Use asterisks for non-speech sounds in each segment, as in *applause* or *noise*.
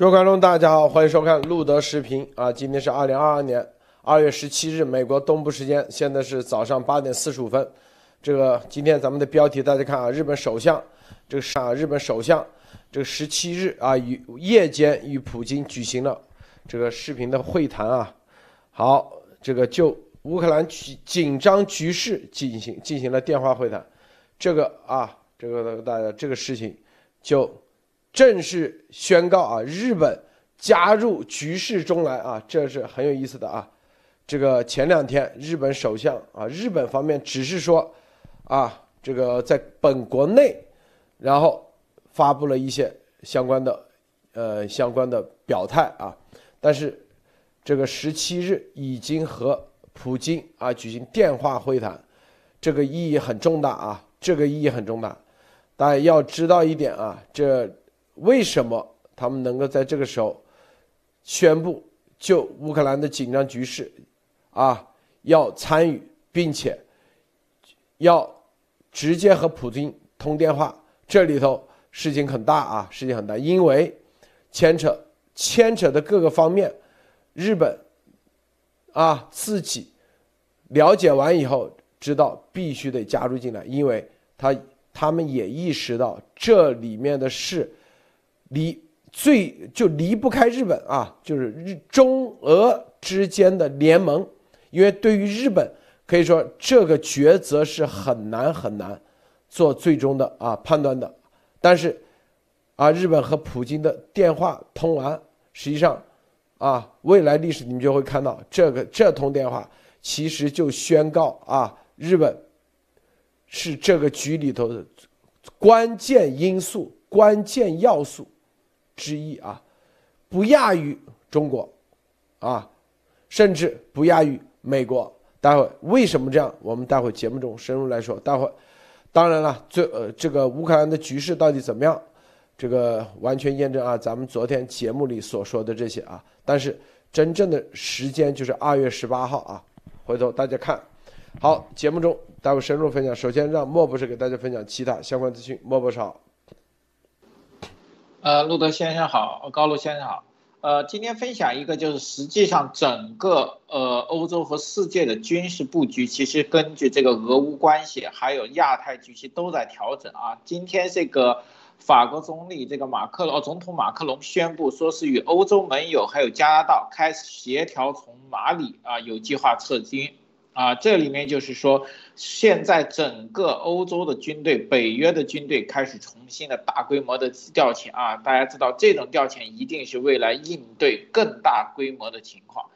各位观众，大家好，欢迎收看路德视频啊！今天是二零二二年二月十七日，美国东部时间，现在是早上八点四十五分。这个今天咱们的标题大家看啊，日本首相这个是啊，日本首相这个十七日啊，与夜间与普京举行了这个视频的会谈啊。好，这个就乌克兰紧紧张局势进行进行了电话会谈，这个啊，这个大家这个事情就。正式宣告啊，日本加入局势中来啊，这是很有意思的啊。这个前两天日本首相啊，日本方面只是说啊，这个在本国内，然后发布了一些相关的呃相关的表态啊，但是这个十七日已经和普京啊举行电话会谈，这个意义很重大啊，这个意义很重大。大家要知道一点啊，这。为什么他们能够在这个时候宣布就乌克兰的紧张局势啊要参与，并且要直接和普京通电话？这里头事情很大啊，事情很大，因为牵扯牵扯的各个方面，日本啊自己了解完以后知道必须得加入进来，因为他他们也意识到这里面的事。离最就离不开日本啊，就是日中俄之间的联盟，因为对于日本可以说这个抉择是很难很难做最终的啊判断的。但是啊，日本和普京的电话通完，实际上啊，未来历史你们就会看到这个这通电话其实就宣告啊，日本是这个局里头的关键因素、关键要素。之一啊，不亚于中国，啊，甚至不亚于美国。待会为什么这样？我们待会节目中深入来说。待会，当然了，最呃，这个乌克兰的局势到底怎么样？这个完全验证啊，咱们昨天节目里所说的这些啊。但是真正的时间就是二月十八号啊。回头大家看，好，节目中待会深入分享。首先让莫博士给大家分享其他相关资讯。莫博士好。呃，路德先生好，高路先生好。呃，今天分享一个，就是实际上整个呃欧洲和世界的军事布局，其实根据这个俄乌关系，还有亚太局势都在调整啊。今天这个法国总理这个马克龙，总统马克龙宣布说是与欧洲盟友还有加拿大开始协调从马里啊有计划撤军。啊，这里面就是说，现在整个欧洲的军队，北约的军队开始重新的大规模的调遣啊。大家知道，这种调遣一定是未来应对更大规模的情况。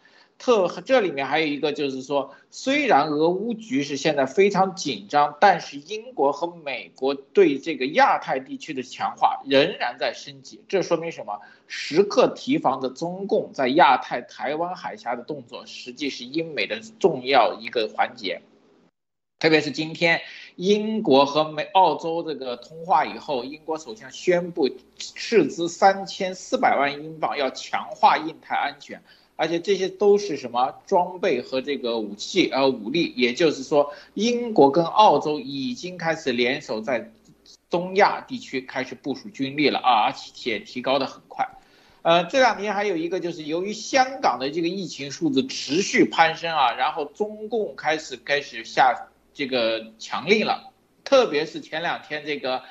特这里面还有一个就是说，虽然俄乌局势现在非常紧张，但是英国和美国对这个亚太地区的强化仍然在升级。这说明什么？时刻提防着中共在亚太、台湾海峡的动作，实际是英美的重要一个环节。特别是今天，英国和美、澳洲这个通话以后，英国首相宣布斥资三千四百万英镑，要强化印太安全。而且这些都是什么装备和这个武器呃武力，也就是说，英国跟澳洲已经开始联手在东亚地区开始部署军力了啊，而且提高的很快。呃，这两天还有一个就是由于香港的这个疫情数字持续攀升啊，然后中共开始开始下这个强令了，特别是前两天这个。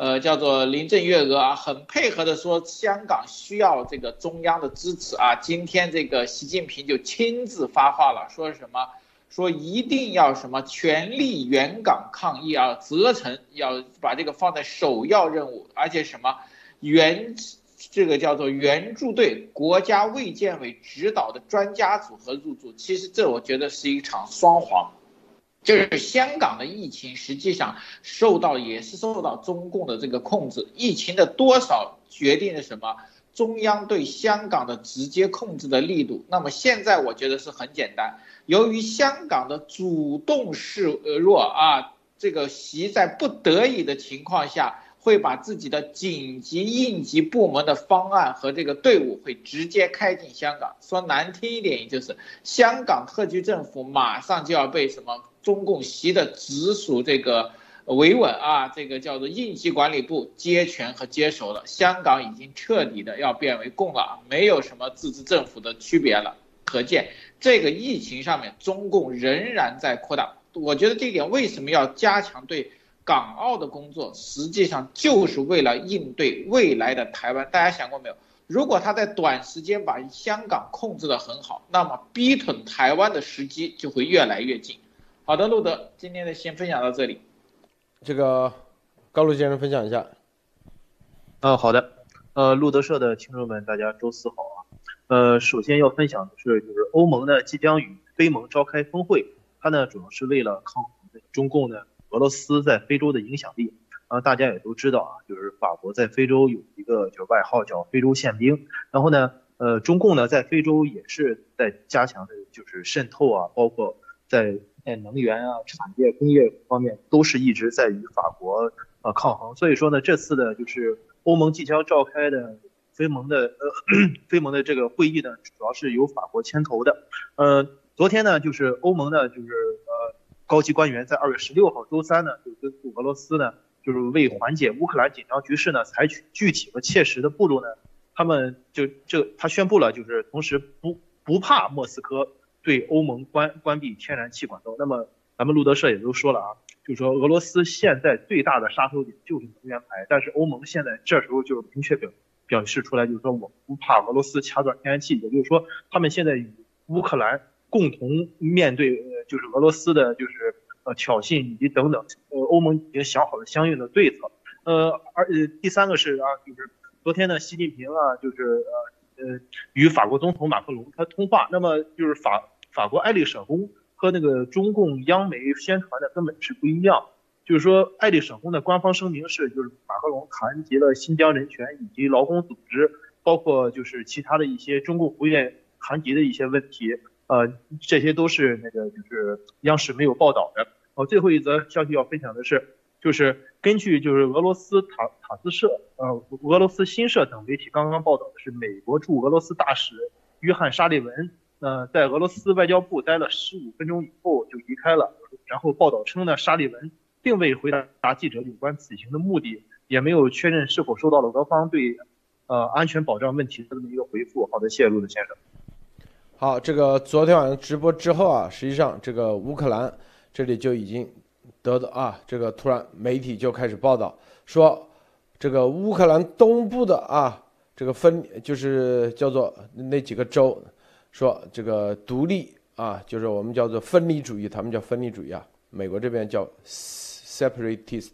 呃，叫做林郑月娥啊，很配合的说，香港需要这个中央的支持啊。今天这个习近平就亲自发话了，说什么？说一定要什么全力援港抗疫啊，责成要把这个放在首要任务，而且什么援这个叫做援助队，国家卫健委指导的专家组和入驻。其实这我觉得是一场双簧。就是香港的疫情，实际上受到也是受到中共的这个控制。疫情的多少决定了什么？中央对香港的直接控制的力度。那么现在我觉得是很简单，由于香港的主动示弱啊，这个习在不得已的情况下。会把自己的紧急应急部门的方案和这个队伍会直接开进香港。说难听一点，也就是香港特区政府马上就要被什么中共习的直属这个维稳啊，这个叫做应急管理部接权和接手了，香港已经彻底的要变为共了，没有什么自治政府的区别了。可见这个疫情上面，中共仍然在扩大。我觉得这一点为什么要加强对港澳的工作，实际上就是为了应对未来的台湾。大家想过没有？如果他在短时间把香港控制得很好，那么逼吞台湾的时机就会越来越近。好的，路德，今天的先分享到这里。这个高露先生分享一下。嗯，好的。呃，路德社的听众们，大家周四好啊。呃，首先要分享的是，就是欧盟呢即将与非盟召开峰会，它呢主要是为了抗衡中共呢俄罗斯在非洲的影响力。啊，大家也都知道啊，就是法国在非洲有一个就是外号叫非洲宪兵。然后呢，呃，中共呢在非洲也是在加强的，就是渗透啊，包括在在能源啊、产业、工业方面都是一直在与法国呃抗衡。所以说呢，这次的就是欧盟即将召开的非盟的呃 *coughs* 非盟的这个会议呢，主要是由法国牵头的。呃，昨天呢，就是欧盟呢，就是呃高级官员在二月十六号周三呢，就跟俄罗斯呢。就是为缓解乌克兰紧张局势呢，采取具体和切实的步骤呢，他们就这他宣布了，就是同时不不怕莫斯科对欧盟关关闭天然气管道。那么咱们路德社也都说了啊，就是说俄罗斯现在最大的杀手锏就是能源牌，但是欧盟现在这时候就明确表表示出来，就是说我不怕俄罗斯掐断天然气，也就是说他们现在与乌克兰共同面对呃就是俄罗斯的就是。呃，挑衅以及等等，呃，欧盟已经想好了相应的对策。呃，而呃，第三个是啊，就是昨天呢，习近平啊，就是呃呃，与法国总统马克龙他通话。那么就是法法国爱丽舍宫和那个中共央媒宣传的根本是不一样。就是说，爱丽舍宫的官方声明是，就是马克龙谈及了新疆人权以及劳工组织，包括就是其他的一些中共不愿谈及的一些问题。呃，这些都是那个就是央视没有报道的。哦，最后一则消息要分享的是，就是根据就是俄罗斯塔塔斯社、呃俄罗斯新社等媒体刚刚报道的是，美国驻俄罗斯大使约翰沙利文，呃，在俄罗斯外交部待了十五分钟以后就离开了。然后报道称呢，沙利文并未回答记者有关此行的目的，也没有确认是否收到了俄方对呃安全保障问题的这么一个回复。好的，谢谢陆子先生。好，这个昨天晚上直播之后啊，实际上这个乌克兰这里就已经得到啊，这个突然媒体就开始报道说，这个乌克兰东部的啊，这个分就是叫做那几个州，说这个独立啊，就是我们叫做分离主义，他们叫分离主义啊，美国这边叫 separatist，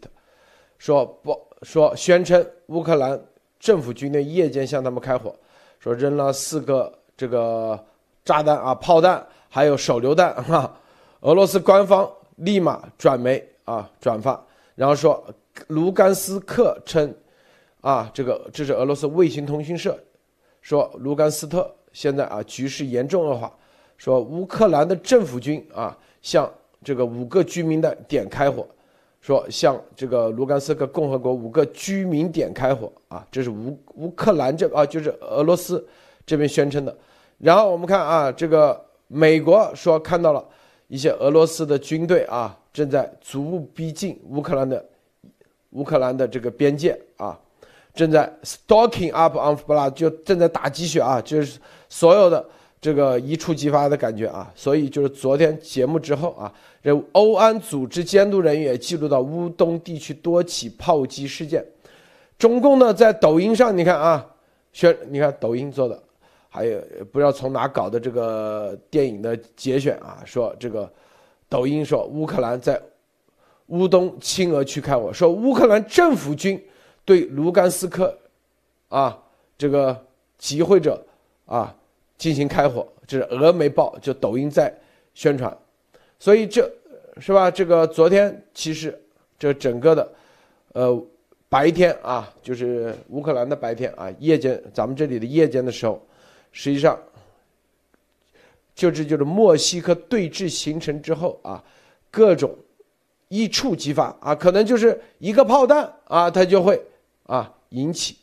说不说宣称乌克兰政府军队夜间向他们开火，说扔了四个这个。炸弹啊，炮弹，还有手榴弹 *laughs* 哈。俄罗斯官方立马转媒啊转发，然后说卢甘斯克称啊，这个这是俄罗斯卫星通讯社说卢甘斯特现在啊局势严重恶化，说乌克兰的政府军啊向这个五个居民的点开火，说向这个卢甘斯克共和国五个居民点开火啊，这是乌乌克兰这啊就是俄罗斯这边宣称的。然后我们看啊，这个美国说看到了一些俄罗斯的军队啊，正在逐步逼近乌克兰的乌克兰的这个边界啊，正在 stalking up on blood，就正在打鸡血啊，就是所有的这个一触即发的感觉啊。所以就是昨天节目之后啊，这欧安组织监督人员也记录到乌东地区多起炮击事件。中共呢在抖音上，你看啊，宣你看抖音做的。还有不知道从哪搞的这个电影的节选啊，说这个抖音说乌克兰在乌东亲俄区开火，说乌克兰政府军对卢甘斯克啊这个集会者啊进行开火，这是俄媒报就抖音在宣传，所以这是吧？这个昨天其实这整个的呃白天啊，就是乌克兰的白天啊，夜间咱们这里的夜间的时候。实际上，就这就是墨西哥对峙形成之后啊，各种一触即发啊，可能就是一个炮弹啊，它就会啊引起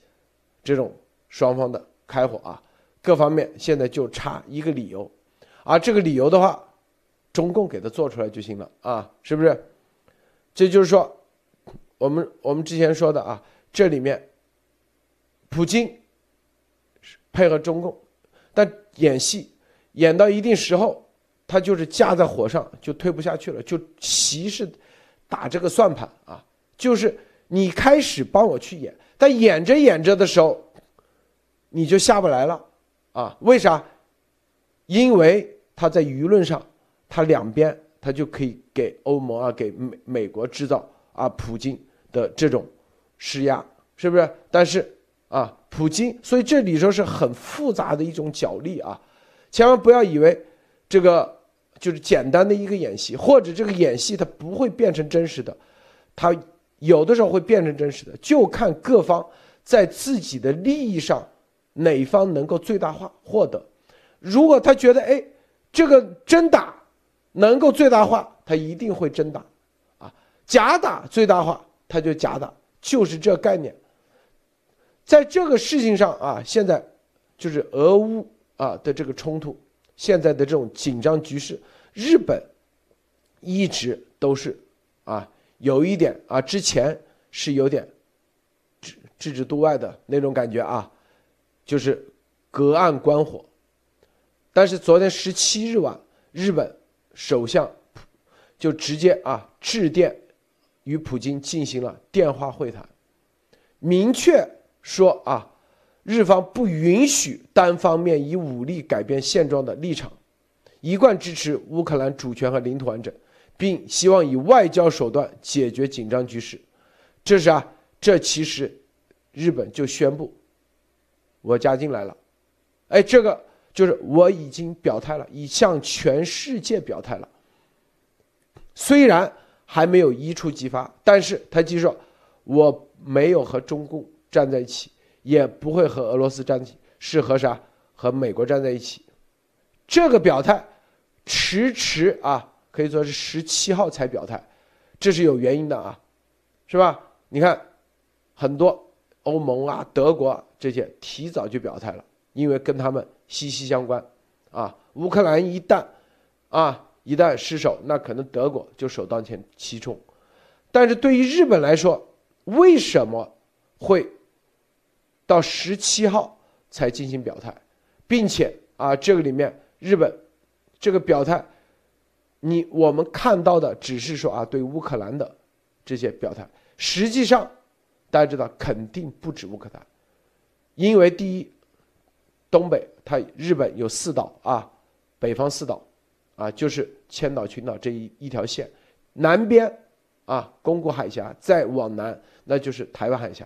这种双方的开火啊，各方面现在就差一个理由，啊，这个理由的话，中共给他做出来就行了啊，是不是？这就是说，我们我们之前说的啊，这里面，普京配合中共，演戏演到一定时候，他就是架在火上就推不下去了，就习是打这个算盘啊，就是你开始帮我去演，但演着演着的时候，你就下不来了啊？为啥？因为他在舆论上，他两边他就可以给欧盟啊，给美美国制造啊，普京的这种施压，是不是？但是啊，普京，所以这里头是很复杂的一种角力啊，千万不要以为这个就是简单的一个演习，或者这个演戏它不会变成真实的，它有的时候会变成真实的，就看各方在自己的利益上哪方能够最大化获得。如果他觉得哎，这个真打能够最大化，他一定会真打，啊，假打最大化他就假打，就是这概念。在这个事情上啊，现在就是俄乌啊的这个冲突，现在的这种紧张局势，日本一直都是啊有一点啊，之前是有点置置之度外的那种感觉啊，就是隔岸观火。但是昨天十七日晚，日本首相就直接啊致电与普京进行了电话会谈，明确说啊，日方不允许单方面以武力改变现状的立场，一贯支持乌克兰主权和领土完整，并希望以外交手段解决紧张局势。这是啊，这其实日本就宣布我加进来了，哎，这个。就是我已经表态了，已向全世界表态了。虽然还没有一触即发，但是他就说，我没有和中共站在一起，也不会和俄罗斯站起，是和啥？和美国站在一起。这个表态迟迟啊，可以说是十七号才表态，这是有原因的啊，是吧？你看，很多欧盟啊、德国啊这些提早就表态了，因为跟他们。息息相关，啊，乌克兰一旦，啊，一旦失守，那可能德国就首当前其冲。但是对于日本来说，为什么会到十七号才进行表态，并且啊，这个里面日本这个表态，你我们看到的只是说啊，对乌克兰的这些表态，实际上大家知道肯定不止乌克兰，因为第一。东北，它日本有四岛啊，北方四岛，啊，就是千岛群岛这一一条线，南边啊，宫古海峡，再往南那就是台湾海峡，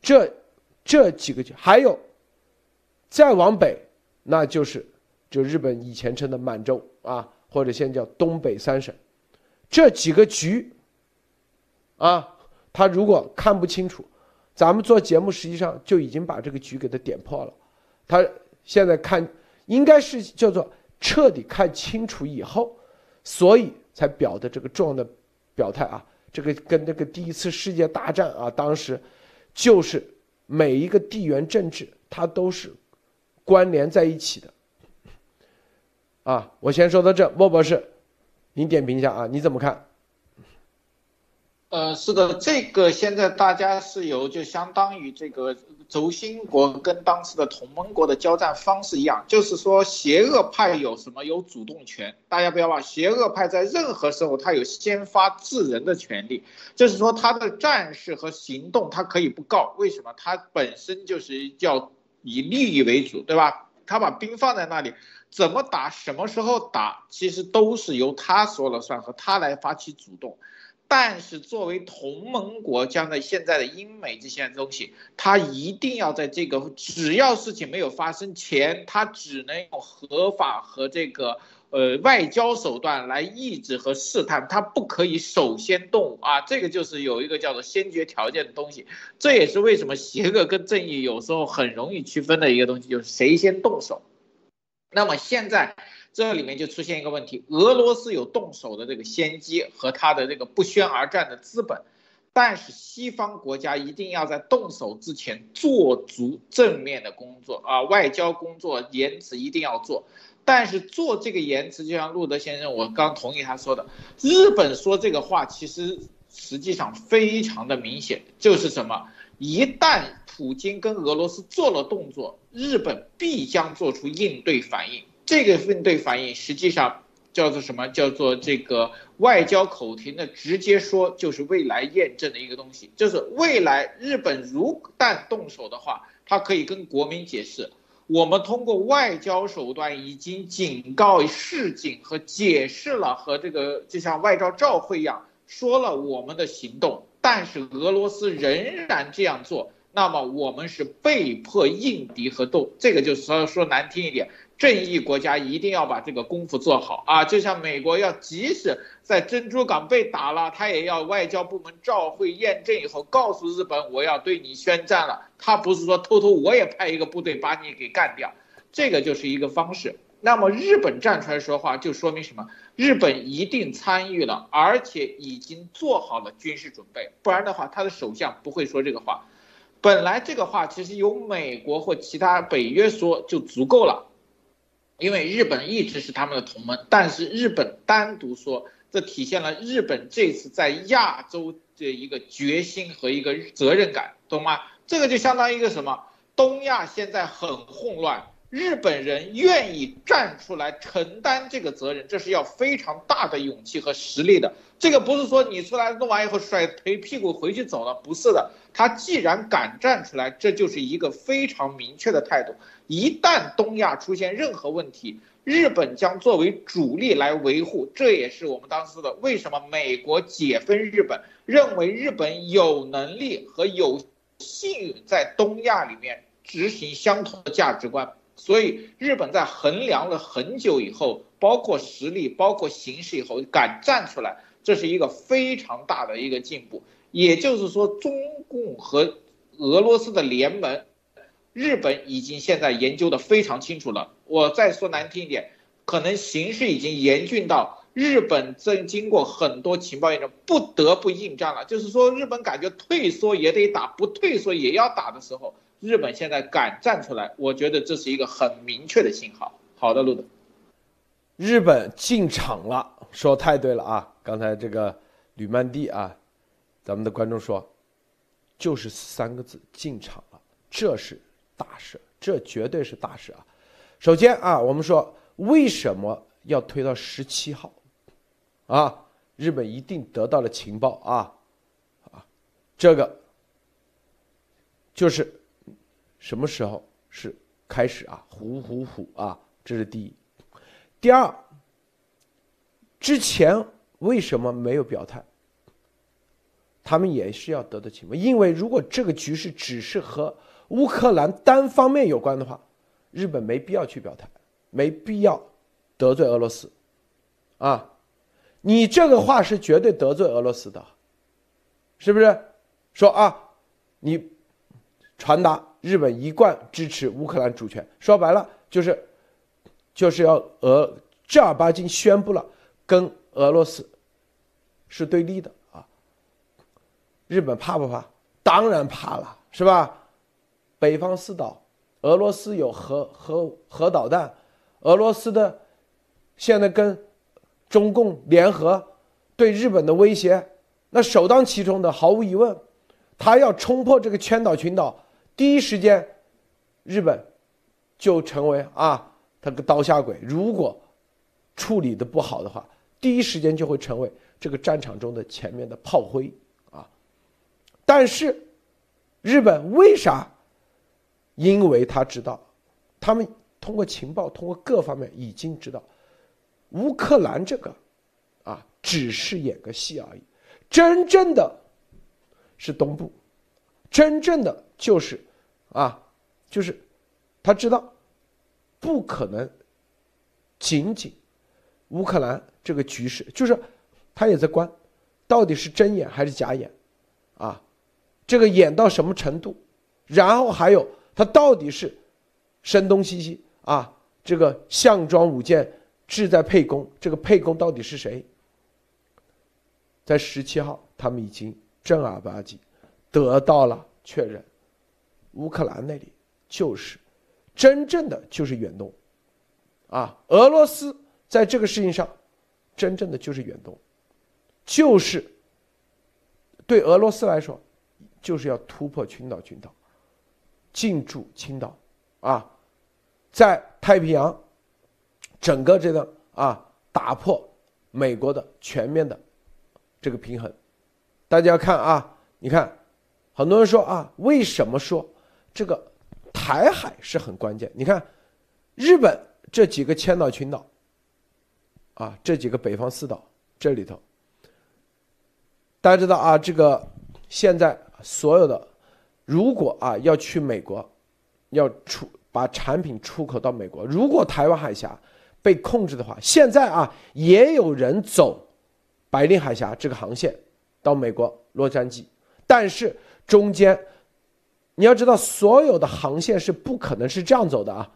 这这几个局还有，再往北那就是就日本以前称的满洲啊，或者现在叫东北三省，这几个局啊，他如果看不清楚，咱们做节目实际上就已经把这个局给他点破了。他现在看，应该是叫做彻底看清楚以后，所以才表的这个重要的表态啊。这个跟那个第一次世界大战啊，当时就是每一个地缘政治它都是关联在一起的。啊，我先说到这，莫博士，您点评一下啊，你怎么看？呃，是的，这个现在大家是有就相当于这个。轴心国跟当时的同盟国的交战方式一样，就是说邪恶派有什么有主动权？大家不要忘，邪恶派在任何时候他有先发制人的权利，就是说他的战事和行动他可以不告，为什么？他本身就是要以利益为主，对吧？他把兵放在那里，怎么打，什么时候打，其实都是由他说了算，和他来发起主动。但是作为同盟国，将在现在的英美这些东西，他一定要在这个只要事情没有发生前，他只能用合法和这个呃外交手段来抑制和试探，他不可以首先动武啊！这个就是有一个叫做先决条件的东西，这也是为什么邪恶跟正义有时候很容易区分的一个东西，就是谁先动手。那么现在。这里面就出现一个问题，俄罗斯有动手的这个先机和他的这个不宣而战的资本，但是西方国家一定要在动手之前做足正面的工作啊，外交工作言辞一定要做，但是做这个言辞，就像路德先生，我刚同意他说的，日本说这个话其实。实际上非常的明显，就是什么？一旦普京跟俄罗斯做了动作，日本必将做出应对反应。这个应对反应实际上叫做什么？叫做这个外交口庭的直接说，就是未来验证的一个东西，就是未来日本如旦动手的话，他可以跟国民解释。我们通过外交手段已经警告示警和解释了，和这个就像外交照会一样，说了我们的行动，但是俄罗斯仍然这样做，那么我们是被迫应敌和斗，这个就是说说难听一点。正义国家一定要把这个功夫做好啊！就像美国要即使在珍珠港被打了，他也要外交部门召会验证以后，告诉日本我要对你宣战了。他不是说偷偷我也派一个部队把你给干掉，这个就是一个方式。那么日本站出来说话，就说明什么？日本一定参与了，而且已经做好了军事准备，不然的话，他的首相不会说这个话。本来这个话其实由美国或其他北约说就足够了。因为日本一直是他们的同盟，但是日本单独说，这体现了日本这次在亚洲的一个决心和一个责任感，懂吗？这个就相当于一个什么？东亚现在很混乱，日本人愿意站出来承担这个责任，这是要非常大的勇气和实力的。这个不是说你出来弄完以后甩赔屁股回去走了，不是的。他既然敢站出来，这就是一个非常明确的态度。一旦东亚出现任何问题，日本将作为主力来维护。这也是我们当时说的，为什么美国解封日本，认为日本有能力和有信誉在东亚里面执行相同的价值观。所以日本在衡量了很久以后，包括实力、包括形势以后，敢站出来，这是一个非常大的一个进步。也就是说，中共和俄罗斯的联盟。日本已经现在研究的非常清楚了。我再说难听一点，可能形势已经严峻到日本正经过很多情报验证，不得不应战了。就是说，日本感觉退缩也得打，不退缩也要打的时候，日本现在敢站出来，我觉得这是一个很明确的信号。好的，路德，日本进场了，说太对了啊！刚才这个吕曼蒂啊，咱们的观众说，就是三个字：进场了，这是。大事，这绝对是大事啊！首先啊，我们说为什么要推到十七号？啊，日本一定得到了情报啊啊，这个就是什么时候是开始啊？虎虎虎啊！这是第一。第二，之前为什么没有表态？他们也是要得的情报，因为如果这个局势只是和乌克兰单方面有关的话，日本没必要去表态，没必要得罪俄罗斯，啊，你这个话是绝对得罪俄罗斯的，是不是？说啊，你传达日本一贯支持乌克兰主权，说白了就是，就是要俄正儿八经宣布了跟俄罗斯是对立的啊。日本怕不怕？当然怕了，是吧？北方四岛，俄罗斯有核核核导弹，俄罗斯的现在跟中共联合对日本的威胁，那首当其冲的毫无疑问，他要冲破这个千岛群岛，第一时间，日本就成为啊他个刀下鬼。如果处理的不好的话，第一时间就会成为这个战场中的前面的炮灰啊。但是，日本为啥？因为他知道，他们通过情报，通过各方面已经知道，乌克兰这个，啊，只是演个戏而已，真正的，是东部，真正的就是，啊，就是，他知道，不可能，仅仅，乌克兰这个局势，就是，他也在观，到底是真演还是假演，啊，这个演到什么程度，然后还有。他到底是声东击西啊？这个项庄舞剑，志在沛公。这个沛公到底是谁？在十七号，他们已经正儿八经得到了确认，乌克兰那里就是真正的就是远东啊！俄罗斯在这个事情上，真正的就是远东，就是对俄罗斯来说，就是要突破群岛群岛，进驻青岛，啊，在太平洋整个这个啊，打破美国的全面的这个平衡。大家看啊，你看，很多人说啊，为什么说这个台海是很关键？你看，日本这几个千岛群岛，啊，这几个北方四岛这里头，大家知道啊，这个现在所有的，如果啊要去美国，要出把产品出口到美国，如果台湾海峡被控制的话，现在啊也有人走白令海峡这个航线。到美国洛杉矶，但是中间你要知道，所有的航线是不可能是这样走的啊，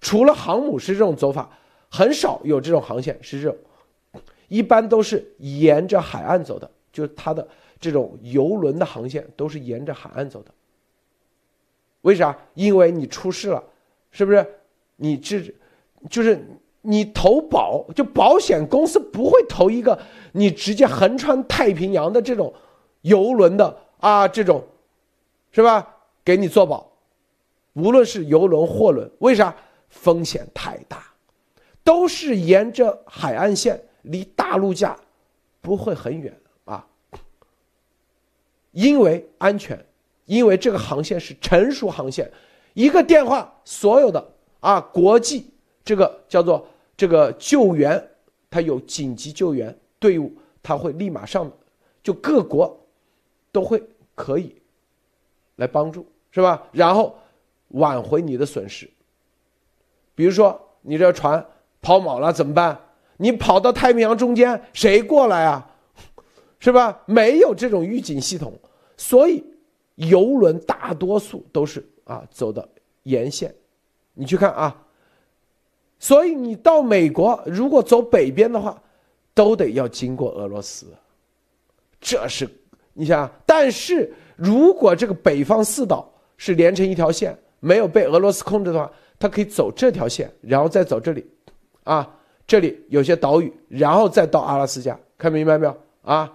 除了航母是这种走法，很少有这种航线是这种，一般都是沿着海岸走的，就是它的这种游轮的航线都是沿着海岸走的。为啥？因为你出事了，是不是？你这就是。你投保就保险公司不会投一个你直接横穿太平洋的这种游轮的啊，这种是吧？给你做保，无论是游轮、货轮，为啥风险太大？都是沿着海岸线，离大陆架不会很远啊。因为安全，因为这个航线是成熟航线，一个电话，所有的啊国际。这个叫做这个救援，它有紧急救援队伍，它会立马上，就各国都会可以来帮助，是吧？然后挽回你的损失。比如说你这船抛锚了怎么办？你跑到太平洋中间，谁过来啊？是吧？没有这种预警系统，所以游轮大多数都是啊走的沿线，你去看啊。所以你到美国，如果走北边的话，都得要经过俄罗斯。这是你想，但是如果这个北方四岛是连成一条线，没有被俄罗斯控制的话，它可以走这条线，然后再走这里，啊，这里有些岛屿，然后再到阿拉斯加，看明白没有？啊，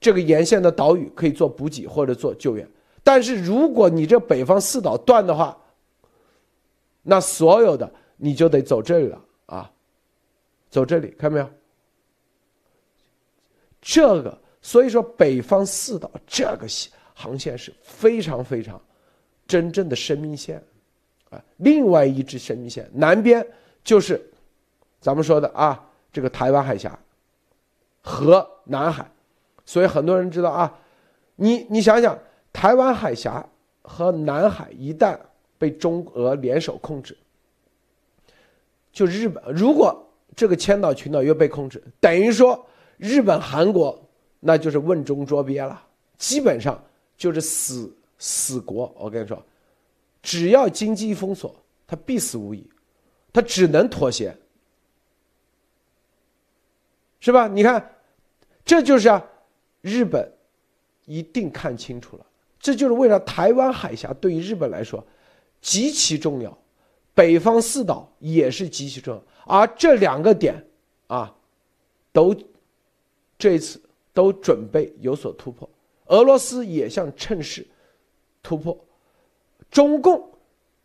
这个沿线的岛屿可以做补给或者做救援。但是如果你这北方四岛断的话，那所有的。你就得走这里了啊，走这里，看到没有？这个，所以说北方四岛这个航线是非常非常真正的生命线啊。另外一支生命线南边就是咱们说的啊，这个台湾海峡和南海，所以很多人知道啊，你你想想，台湾海峡和南海一旦被中俄联手控制。就日本，如果这个千岛群岛又被控制，等于说日本、韩国那就是瓮中捉鳖了，基本上就是死死国。我跟你说，只要经济封锁，他必死无疑，他只能妥协，是吧？你看，这就是啊，日本一定看清楚了，这就是为了台湾海峡对于日本来说极其重要。北方四岛也是极其重要，而这两个点，啊，都这一次都准备有所突破。俄罗斯也想趁势突破，中共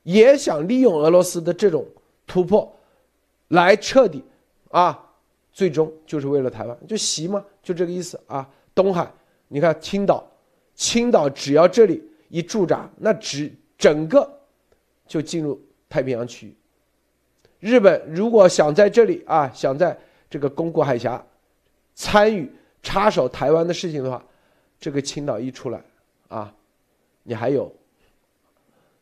也想利用俄罗斯的这种突破，来彻底啊，最终就是为了台湾，就袭嘛，就这个意思啊。东海，你看青岛，青岛只要这里一驻扎，那只整个就进入。太平洋区域，日本如果想在这里啊，想在这个宫古海峡参与插手台湾的事情的话，这个青岛一出来啊，你还有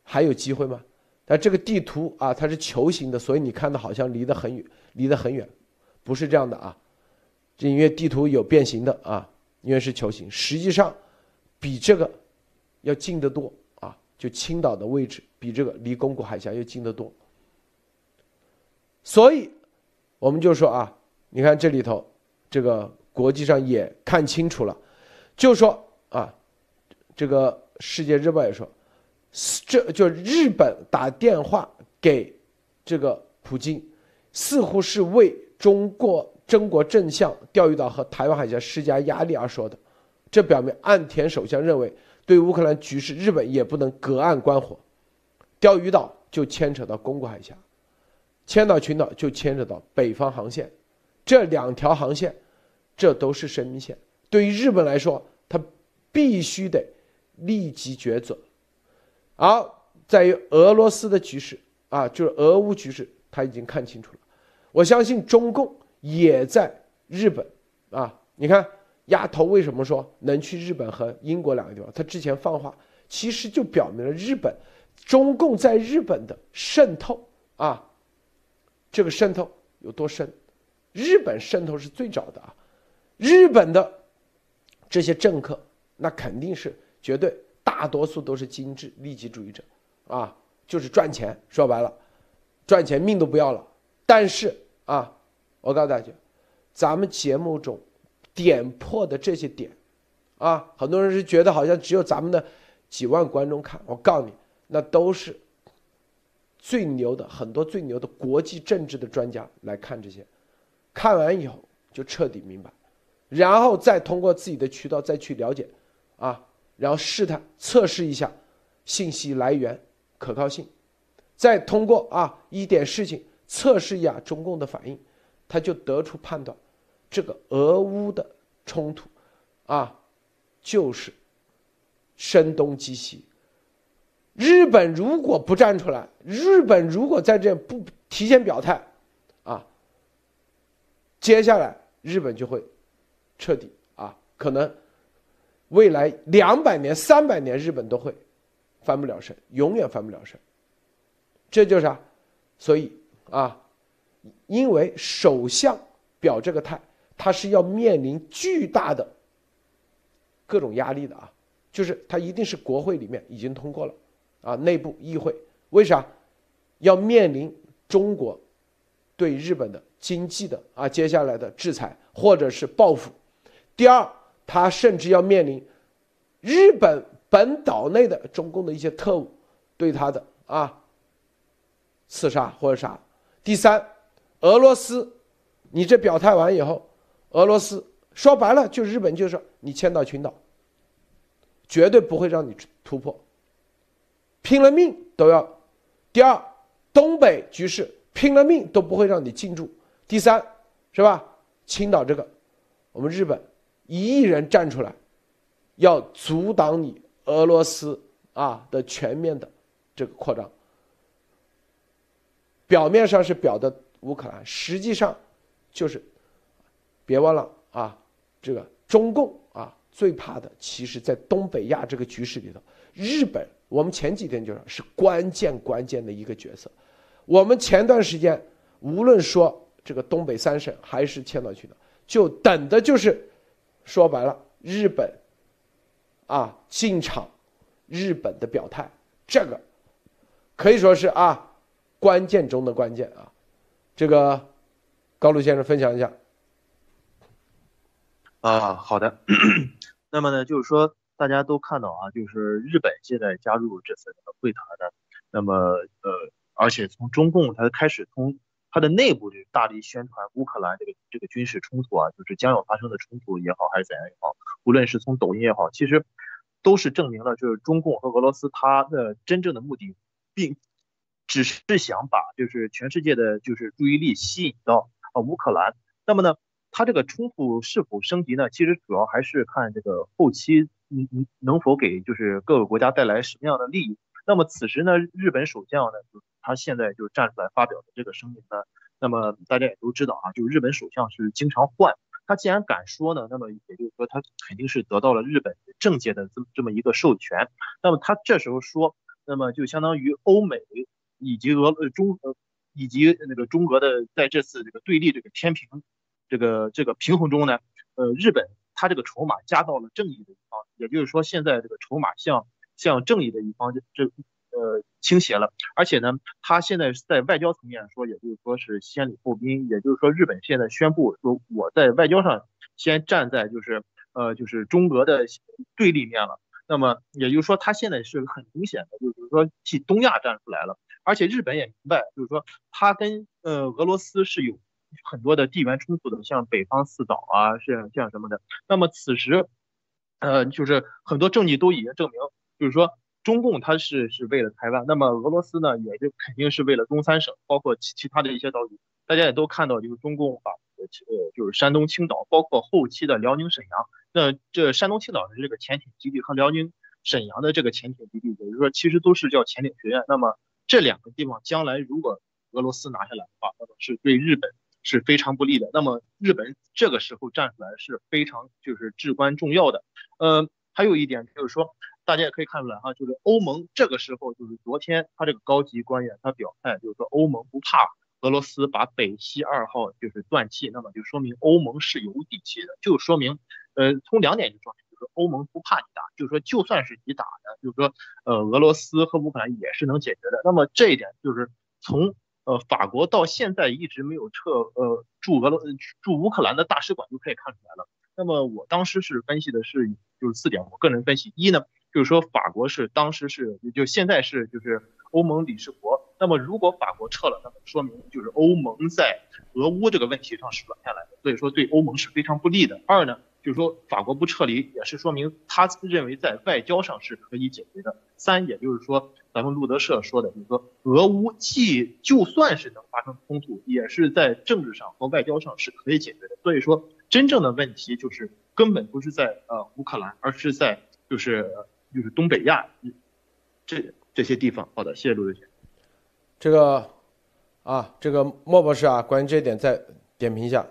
还有机会吗？但这个地图啊，它是球形的，所以你看的好像离得很远，离得很远，不是这样的啊。这因为地图有变形的啊，因为是球形，实际上比这个要近得多啊。就青岛的位置比这个离宫古海峡要近得多，所以我们就说啊，你看这里头，这个国际上也看清楚了，就说啊，这个《世界日报》也说，这就日本打电话给这个普京，似乎是为中国中国正向钓鱼岛和台湾海峡施加压力而说的，这表明岸田首相认为，对乌克兰局势，日本也不能隔岸观火。钓鱼岛就牵扯到宫古海峡，千岛群岛就牵扯到北方航线，这两条航线，这都是生命线。对于日本来说，它必须得立即抉择。而在于俄罗斯的局势啊，就是俄乌局势，他已经看清楚了。我相信中共也在日本啊，你看。丫头为什么说能去日本和英国两个地方？他之前放话，其实就表明了日本、中共在日本的渗透啊，这个渗透有多深？日本渗透是最早的啊，日本的这些政客那肯定是绝对大多数都是精致利己主义者啊，就是赚钱，说白了，赚钱命都不要了。但是啊，我告诉大家，咱们节目中。点破的这些点，啊，很多人是觉得好像只有咱们的几万观众看。我告诉你，那都是最牛的，很多最牛的国际政治的专家来看这些，看完以后就彻底明白，然后再通过自己的渠道再去了解，啊，然后试探测试一下信息来源可靠性，再通过啊一点事情测试一下中共的反应，他就得出判断。这个俄乌的冲突，啊，就是声东击西。日本如果不站出来，日本如果在这不提前表态，啊，接下来日本就会彻底啊，可能未来两百年、三百年，日本都会翻不了身，永远翻不了身。这就是啊，所以啊，因为首相表这个态。他是要面临巨大的各种压力的啊，就是他一定是国会里面已经通过了啊，内部议会为啥要面临中国对日本的经济的啊接下来的制裁或者是报复？第二，他甚至要面临日本本岛内的中共的一些特务对他的啊刺杀或者啥？第三，俄罗斯，你这表态完以后。俄罗斯说白了，就日本就是，你千岛群岛绝对不会让你突破，拼了命都要。第二，东北局势拼了命都不会让你进驻。第三，是吧？青岛这个，我们日本一亿人站出来，要阻挡你俄罗斯啊的全面的这个扩张。表面上是表的乌克兰，实际上就是。别忘了啊，这个中共啊最怕的，其实在东北亚这个局势里头，日本我们前几天就说是关键关键的一个角色。我们前段时间无论说这个东北三省还是千岛群岛，就等的就是说白了日本啊进场，日本的表态，这个可以说是啊关键中的关键啊。这个高露先生分享一下。啊，好的。*clears throat* 那么呢，就是说大家都看到啊，就是日本现在加入这次的会谈呢，那么呃，而且从中共它开始从它的内部就大力宣传乌克兰这个这个军事冲突啊，就是将要发生的冲突也好，还是怎样也好，无论是从抖音也好，其实都是证明了就是中共和俄罗斯它的真正的目的，并只是想把就是全世界的就是注意力吸引到啊乌克兰。那么呢？它这个冲突是否升级呢？其实主要还是看这个后期，嗯嗯，能否给就是各个国家带来什么样的利益。那么此时呢，日本首相呢，他现在就站出来发表的这个声明呢，那么大家也都知道啊，就日本首相是经常换，他既然敢说呢，那么也就是说他肯定是得到了日本政界的这么这么一个授权。那么他这时候说，那么就相当于欧美以及俄中呃以及那个中俄的在这次这个对立这个天平。这个这个平衡中呢，呃，日本它这个筹码加到了正义的一方，也就是说现在这个筹码向向正义的一方这呃倾斜了，而且呢，他现在是在外交层面说，也就是说是先礼后兵，也就是说日本现在宣布说我在外交上先站在就是呃就是中俄的对立面了，那么也就是说他现在是很明显的，就是说替东亚站出来了，而且日本也明白，就是说他跟呃俄罗斯是有。很多的地缘冲突的，像北方四岛啊，是像什么的。那么此时，呃，就是很多证据都已经证明，就是说中共它是是为了台湾，那么俄罗斯呢，也就肯定是为了东三省，包括其其他的一些岛屿。大家也都看到，就是中共把呃就是山东青岛，包括后期的辽宁沈阳，那这山东青岛的这个潜艇基地和辽宁沈阳的这个潜艇基地，也就是说其实都是叫潜艇学院。那么这两个地方将来如果俄罗斯拿下来的话，那么是对日本是非常不利的。那么日本这个时候站出来是非常就是至关重要的。呃，还有一点就是说，大家也可以看出来哈，就是欧盟这个时候就是昨天他这个高级官员他表态，就是说欧盟不怕俄罗斯把北溪二号就是断气，那么就说明欧盟是有底气的，就说明呃从两点就说明，就是欧盟不怕你打，就是说就算是你打的，就是说呃俄罗斯和乌克兰也是能解决的。那么这一点就是从。呃，法国到现在一直没有撤呃驻俄罗驻乌克兰的大使馆，就可以看出来了。那么我当时是分析的是就是四点，我个人分析一呢，就是说法国是当时是也就现在是就是欧盟理事国。那么如果法国撤了，那么说明就是欧盟在俄乌这个问题上是软下来的，所以说对欧盟是非常不利的。二呢。就是说，法国不撤离，也是说明他认为在外交上是可以解决的。三，也就是说，咱们路德社说的，就是说，俄乌既就算是能发生冲突，也是在政治上和外交上是可以解决的。所以说，真正的问题就是根本不是在呃乌克兰，而是在就是就是东北亚这这些地方。好的，谢谢陆德学。这个啊，这个莫博士啊，关于这一点再点评一下。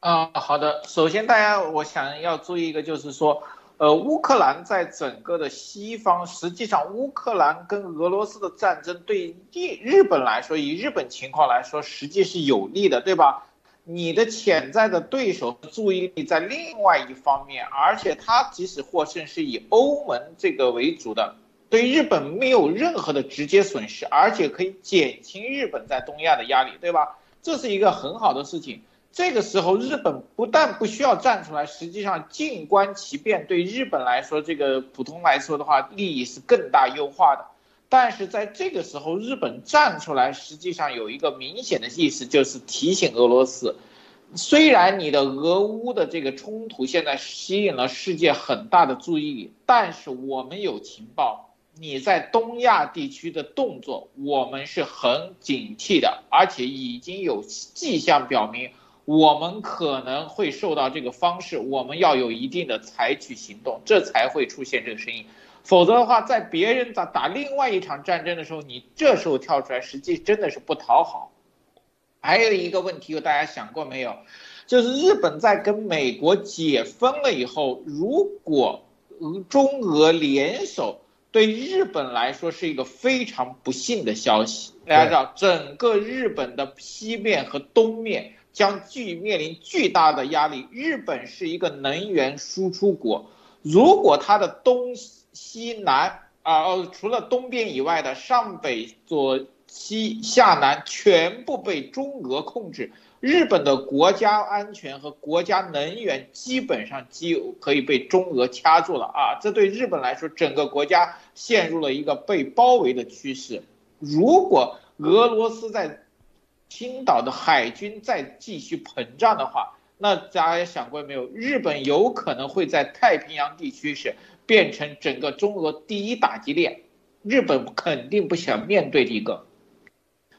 啊，好的。首先，大家我想要注意一个，就是说，呃，乌克兰在整个的西方，实际上乌克兰跟俄罗斯的战争对日日本来说，以日本情况来说，实际是有利的，对吧？你的潜在的对手注意力在另外一方面，而且他即使获胜是以欧盟这个为主的，对日本没有任何的直接损失，而且可以减轻日本在东亚的压力，对吧？这是一个很好的事情。这个时候，日本不但不需要站出来，实际上静观其变，对日本来说，这个普通来说的话，利益是更大优化的。但是在这个时候，日本站出来，实际上有一个明显的意思，就是提醒俄罗斯，虽然你的俄乌的这个冲突现在吸引了世界很大的注意力，但是我们有情报，你在东亚地区的动作，我们是很警惕的，而且已经有迹象表明。我们可能会受到这个方式，我们要有一定的采取行动，这才会出现这个声音。否则的话，在别人打打另外一场战争的时候，你这时候跳出来，实际真的是不讨好。还有一个问题，大家想过没有？就是日本在跟美国解封了以后，如果中俄联手，对日本来说是一个非常不幸的消息。大家知道，整个日本的西面和东面。将巨面临巨大的压力。日本是一个能源输出国，如果它的东西南啊，除了东边以外的上北左西下南全部被中俄控制，日本的国家安全和国家能源基本上基可以被中俄掐住了啊！这对日本来说，整个国家陷入了一个被包围的趋势。如果俄罗斯在青岛的海军再继续膨胀的话，那大家想过没有？日本有可能会在太平洋地区是变成整个中俄第一打击链，日本肯定不想面对一个。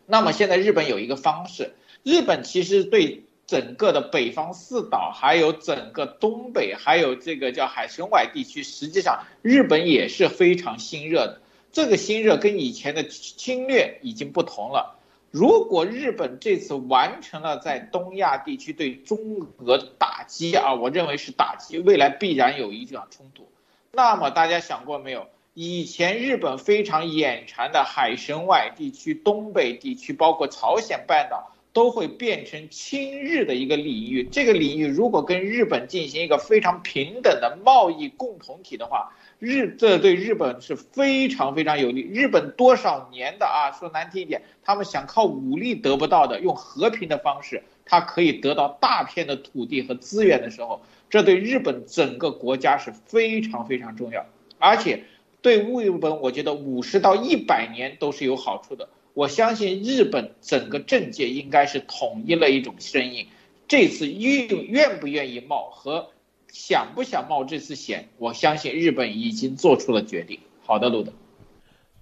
那么现在日本有一个方式，日本其实对整个的北方四岛，还有整个东北，还有这个叫海参崴地区，实际上日本也是非常心热的。这个心热跟以前的侵略已经不同了。如果日本这次完成了在东亚地区对中俄打击啊，我认为是打击，未来必然有一场冲突。那么大家想过没有？以前日本非常眼馋的海参崴地区、东北地区，包括朝鲜半岛，都会变成亲日的一个领域。这个领域如果跟日本进行一个非常平等的贸易共同体的话，日这对日本是非常非常有利。日本多少年的啊，说难听一点，他们想靠武力得不到的，用和平的方式，它可以得到大片的土地和资源的时候，这对日本整个国家是非常非常重要。而且对日本，我觉得五十到一百年都是有好处的。我相信日本整个政界应该是统一了一种声音，这次愿愿不愿意冒和。想不想冒这次险？我相信日本已经做出了决定。好的，路德。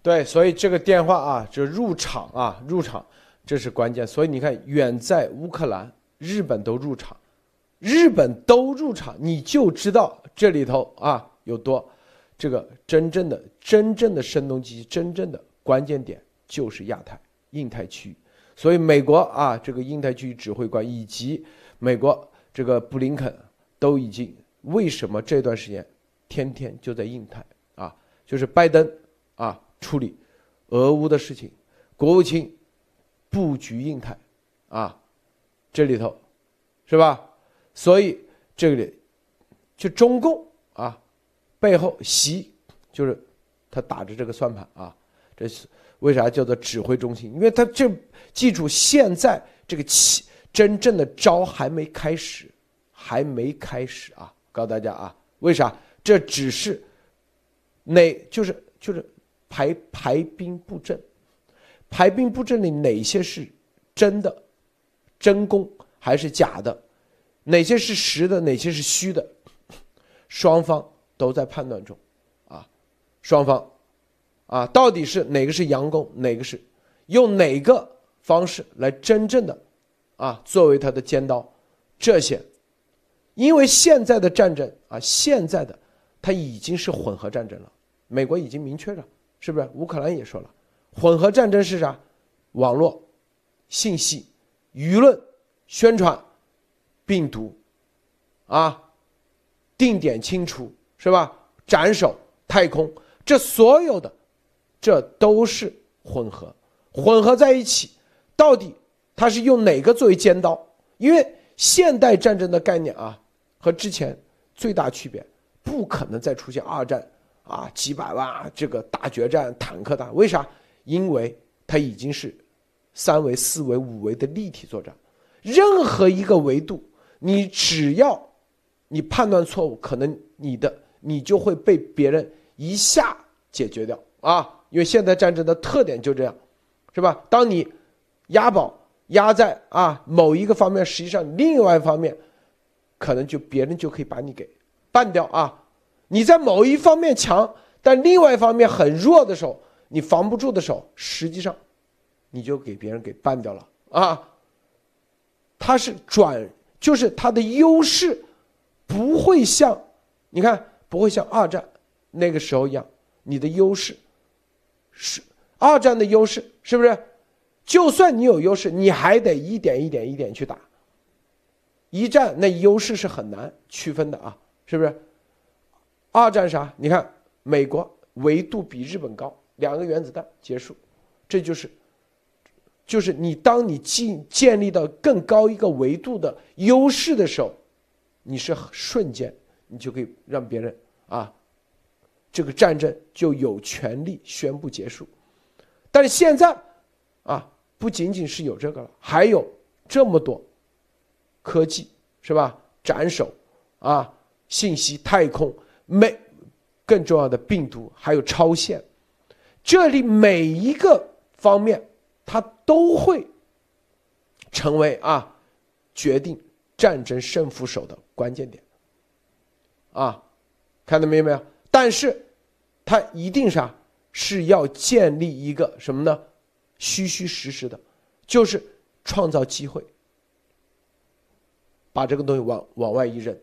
对，所以这个电话啊，就入场啊，入场，这是关键。所以你看，远在乌克兰，日本都入场，日本都入场，你就知道这里头啊有多，这个真正的真正的声东击西，真正的关键点就是亚太、印太区域。所以美国啊，这个印太区域指挥官以及美国这个布林肯都已经为什么这段时间天天就在印太啊，就是拜登啊。处理俄乌的事情，国务卿布局印太，啊，这里头是吧？所以这里就中共啊背后习就是他打着这个算盘啊，这是为啥叫做指挥中心？因为他这记住现在这个起真正的招还没开始，还没开始啊！告诉大家啊，为啥？这只是哪就是就是。排排兵布阵，排兵布阵里哪些是真的真功还是假的？哪些是实的？哪些是虚的？双方都在判断中，啊，双方啊，到底是哪个是阳功，哪个是用哪个方式来真正的啊作为他的尖刀？这些，因为现在的战争啊，现在的它已经是混合战争了，美国已经明确了。是不是乌克兰也说了，混合战争是啥？网络、信息、舆论、宣传、病毒，啊，定点清除是吧？斩首、太空，这所有的，这都是混合，混合在一起，到底它是用哪个作为尖刀？因为现代战争的概念啊，和之前最大区别，不可能再出现二战。啊，几百万这个大决战，坦克大，为啥？因为它已经是三维、四维、五维的立体作战，任何一个维度，你只要你判断错误，可能你的你就会被别人一下解决掉啊！因为现代战争的特点就这样，是吧？当你押宝压在啊某一个方面，实际上另外一方面，可能就别人就可以把你给办掉啊。你在某一方面强，但另外一方面很弱的时候，你防不住的时候，实际上，你就给别人给办掉了啊。它是转，就是它的优势，不会像，你看不会像二战那个时候一样，你的优势是二战的优势，是不是？就算你有优势，你还得一点一点一点去打。一战那优势是很难区分的啊，是不是？二战啥？你看，美国维度比日本高，两个原子弹结束，这就是，就是你当你建建立到更高一个维度的优势的时候，你是瞬间你就可以让别人啊，这个战争就有权利宣布结束。但是现在啊，不仅仅是有这个了，还有这么多科技是吧？斩首啊，信息太空。每更重要的病毒还有超限，这里每一个方面，它都会成为啊决定战争胜负手的关键点。啊，看到没有没有？但是它一定啥是要建立一个什么呢？虚虚实实的，就是创造机会，把这个东西往往外一扔。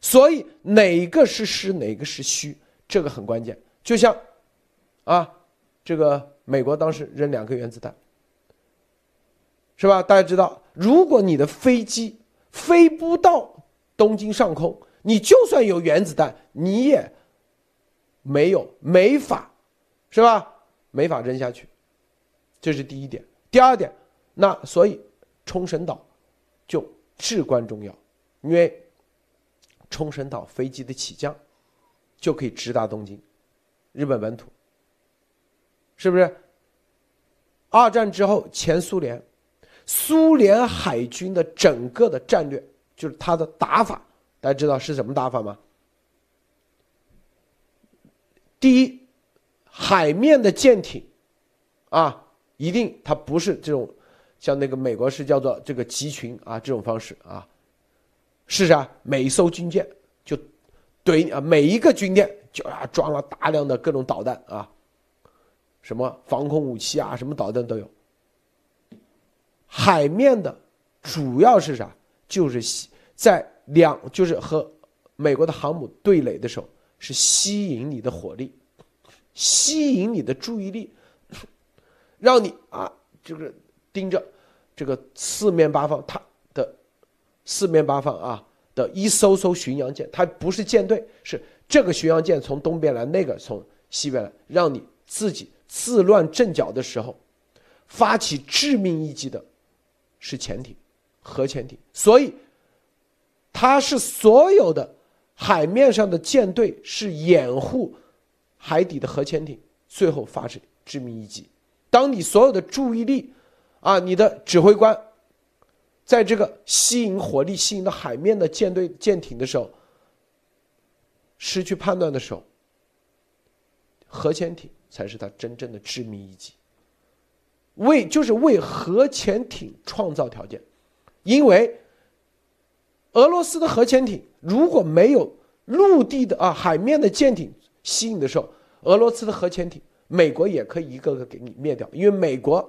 所以哪个是实，哪个是虚，这个很关键。就像，啊，这个美国当时扔两颗原子弹，是吧？大家知道，如果你的飞机飞不到东京上空，你就算有原子弹，你也没有没法，是吧？没法扔下去，这是第一点。第二点，那所以冲绳岛就至关重要，因为。冲绳岛飞机的起降，就可以直达东京，日本本土，是不是？二战之后，前苏联，苏联海军的整个的战略就是它的打法，大家知道是什么打法吗？第一，海面的舰艇，啊，一定它不是这种，像那个美国是叫做这个集群啊这种方式啊。是啥？每一艘军舰就怼啊，每一个军舰就啊装了大量的各种导弹啊，什么防空武器啊，什么导弹都有。海面的主要是啥？就是吸在两就是和美国的航母对垒的时候，是吸引你的火力，吸引你的注意力，让你啊，就是盯着这个四面八方，它的四面八方啊的一艘艘巡洋舰，它不是舰队，是这个巡洋舰从东边来，那个从西边来，让你自己自乱阵脚的时候，发起致命一击的是潜艇。核潜艇，所以它是所有的海面上的舰队是掩护海底的核潜艇，最后发生致命一击。当你所有的注意力啊，你的指挥官在这个吸引火力吸引到海面的舰队舰艇的时候，失去判断的时候，核潜艇才是他真正的致命一击。为就是为核潜艇创造条件。因为俄罗斯的核潜艇如果没有陆地的啊海面的舰艇吸引的时候，俄罗斯的核潜艇，美国也可以一个个给你灭掉。因为美国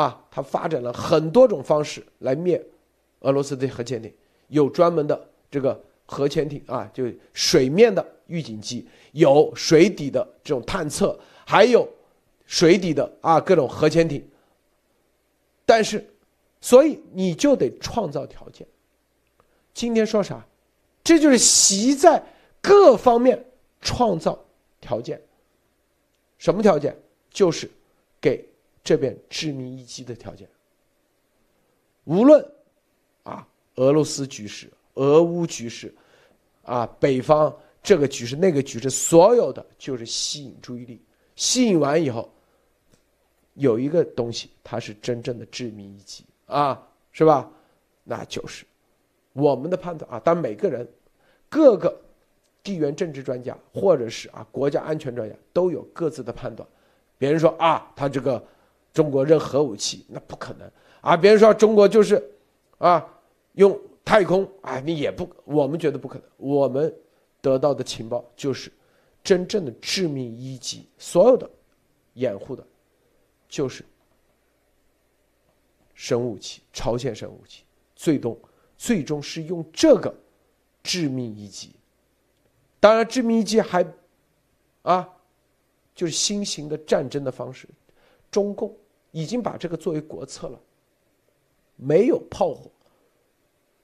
啊，它发展了很多种方式来灭俄罗斯的核潜艇，有专门的这个核潜艇啊，就水面的预警机，有水底的这种探测，还有水底的啊各种核潜艇，但是。所以你就得创造条件。今天说啥？这就是习在各方面创造条件。什么条件？就是给这边致命一击的条件。无论啊，俄罗斯局势、俄乌局势，啊，北方这个局势、那个局势，所有的就是吸引注意力。吸引完以后，有一个东西，它是真正的致命一击。啊，是吧？那就是我们的判断啊。但每个人、各个地缘政治专家或者是啊国家安全专家都有各自的判断。别人说啊，他这个中国扔核武器，那不可能啊。别人说中国就是啊用太空啊，你也不，我们觉得不可能。我们得到的情报就是真正的致命一击，所有的掩护的，就是。生物武器，朝鲜生物武器，最终最终是用这个致命一击。当然，致命一击还啊，就是新型的战争的方式。中共已经把这个作为国策了，没有炮火，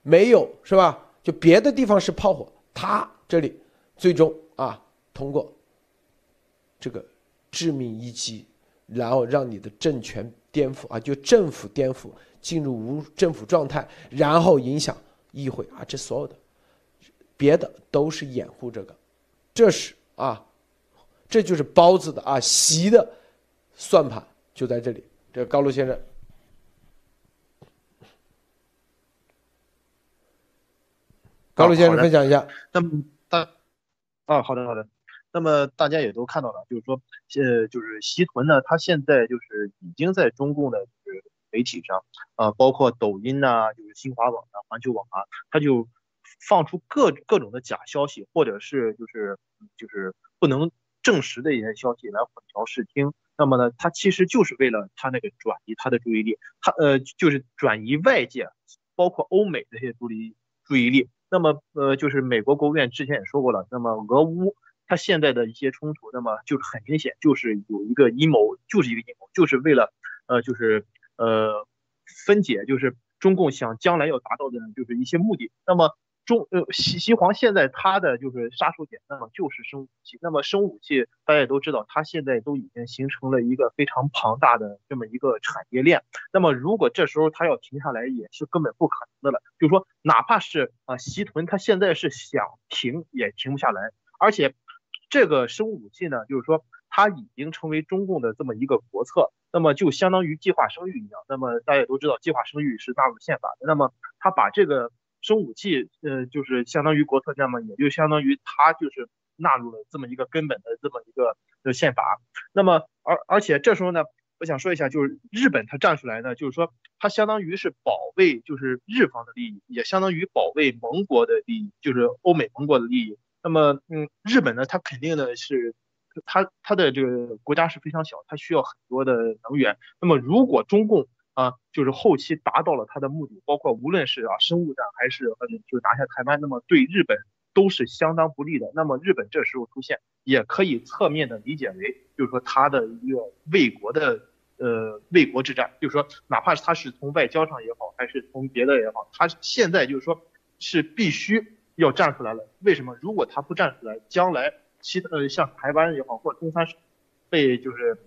没有是吧？就别的地方是炮火，他这里最终啊，通过这个致命一击，然后让你的政权。颠覆啊，就政府颠覆，进入无政府状态，然后影响议会啊，这所有的，别的都是掩护这个，这是啊，这就是包子的啊，习的算盘就在这里。这个高露先生，高露先生分享一下。那么大，啊，好的好的。那么大家也都看到了，就是说，呃，就是习屯呢，他现在就是已经在中共的就是媒体上，啊，包括抖音呐，就是新华网啊、环球网啊，他就放出各各种的假消息，或者是就是就是不能证实的一些消息来混淆视听。那么呢，他其实就是为了他那个转移他的注意力，他呃就是转移外界，包括欧美这些注意注意力。那么呃就是美国国务院之前也说过了，那么俄乌。他现在的一些冲突，那么就是很明显，就是有一个阴谋，就是一个阴谋，就是为了，呃，就是呃分解，就是中共想将来要达到的，就是一些目的。那么中呃西西黄现在他的就是杀手锏，那么就是生物武器。那么生物武器大家也都知道，它现在都已经形成了一个非常庞大的这么一个产业链。那么如果这时候他要停下来，也是根本不可能的了。就是说，哪怕是啊西屯，他现在是想停也停不下来，而且。这个生物武器呢，就是说它已经成为中共的这么一个国策，那么就相当于计划生育一样。那么大家也都知道，计划生育是纳入宪法的。那么他把这个生武器，呃，就是相当于国策，那么也就相当于他就是纳入了这么一个根本的这么一个的宪法。那么而而且这时候呢，我想说一下，就是日本它站出来呢，就是说它相当于是保卫就是日方的利益，也相当于保卫盟国的利益，就是欧美盟国的利益。那么，嗯，日本呢，它肯定呢是它它的这个国家是非常小，它需要很多的能源。那么，如果中共啊，就是后期达到了他的目的，包括无论是啊生物战还是呃就拿下台湾，那么对日本都是相当不利的。那么日本这时候出现，也可以侧面的理解为，就是说它的一个卫国的呃卫国之战，就是说哪怕是它是从外交上也好，还是从别的也好，他现在就是说是必须要站出来了。为什么？如果他不站出来，将来其呃像台湾也好，或中三被就是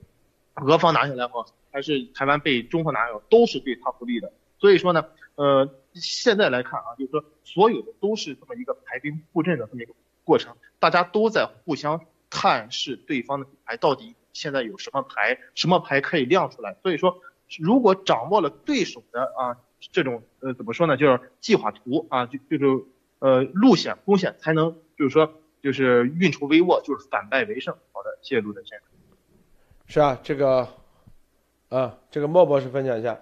俄方拿下来后。还是台湾被中方拿有，都是对他不利的。所以说呢，呃，现在来看啊，就是说所有的都是这么一个排兵布阵的这么一个过程，大家都在互相探视对方的底牌到底现在有什么牌，什么牌可以亮出来。所以说，如果掌握了对手的啊这种呃怎么说呢，就是计划图啊，就就是呃路线攻线，才能就是说就是运筹帷幄，就是反败为胜。好的，谢谢陆德先生。是啊，这个。啊，这个莫博士分享一下。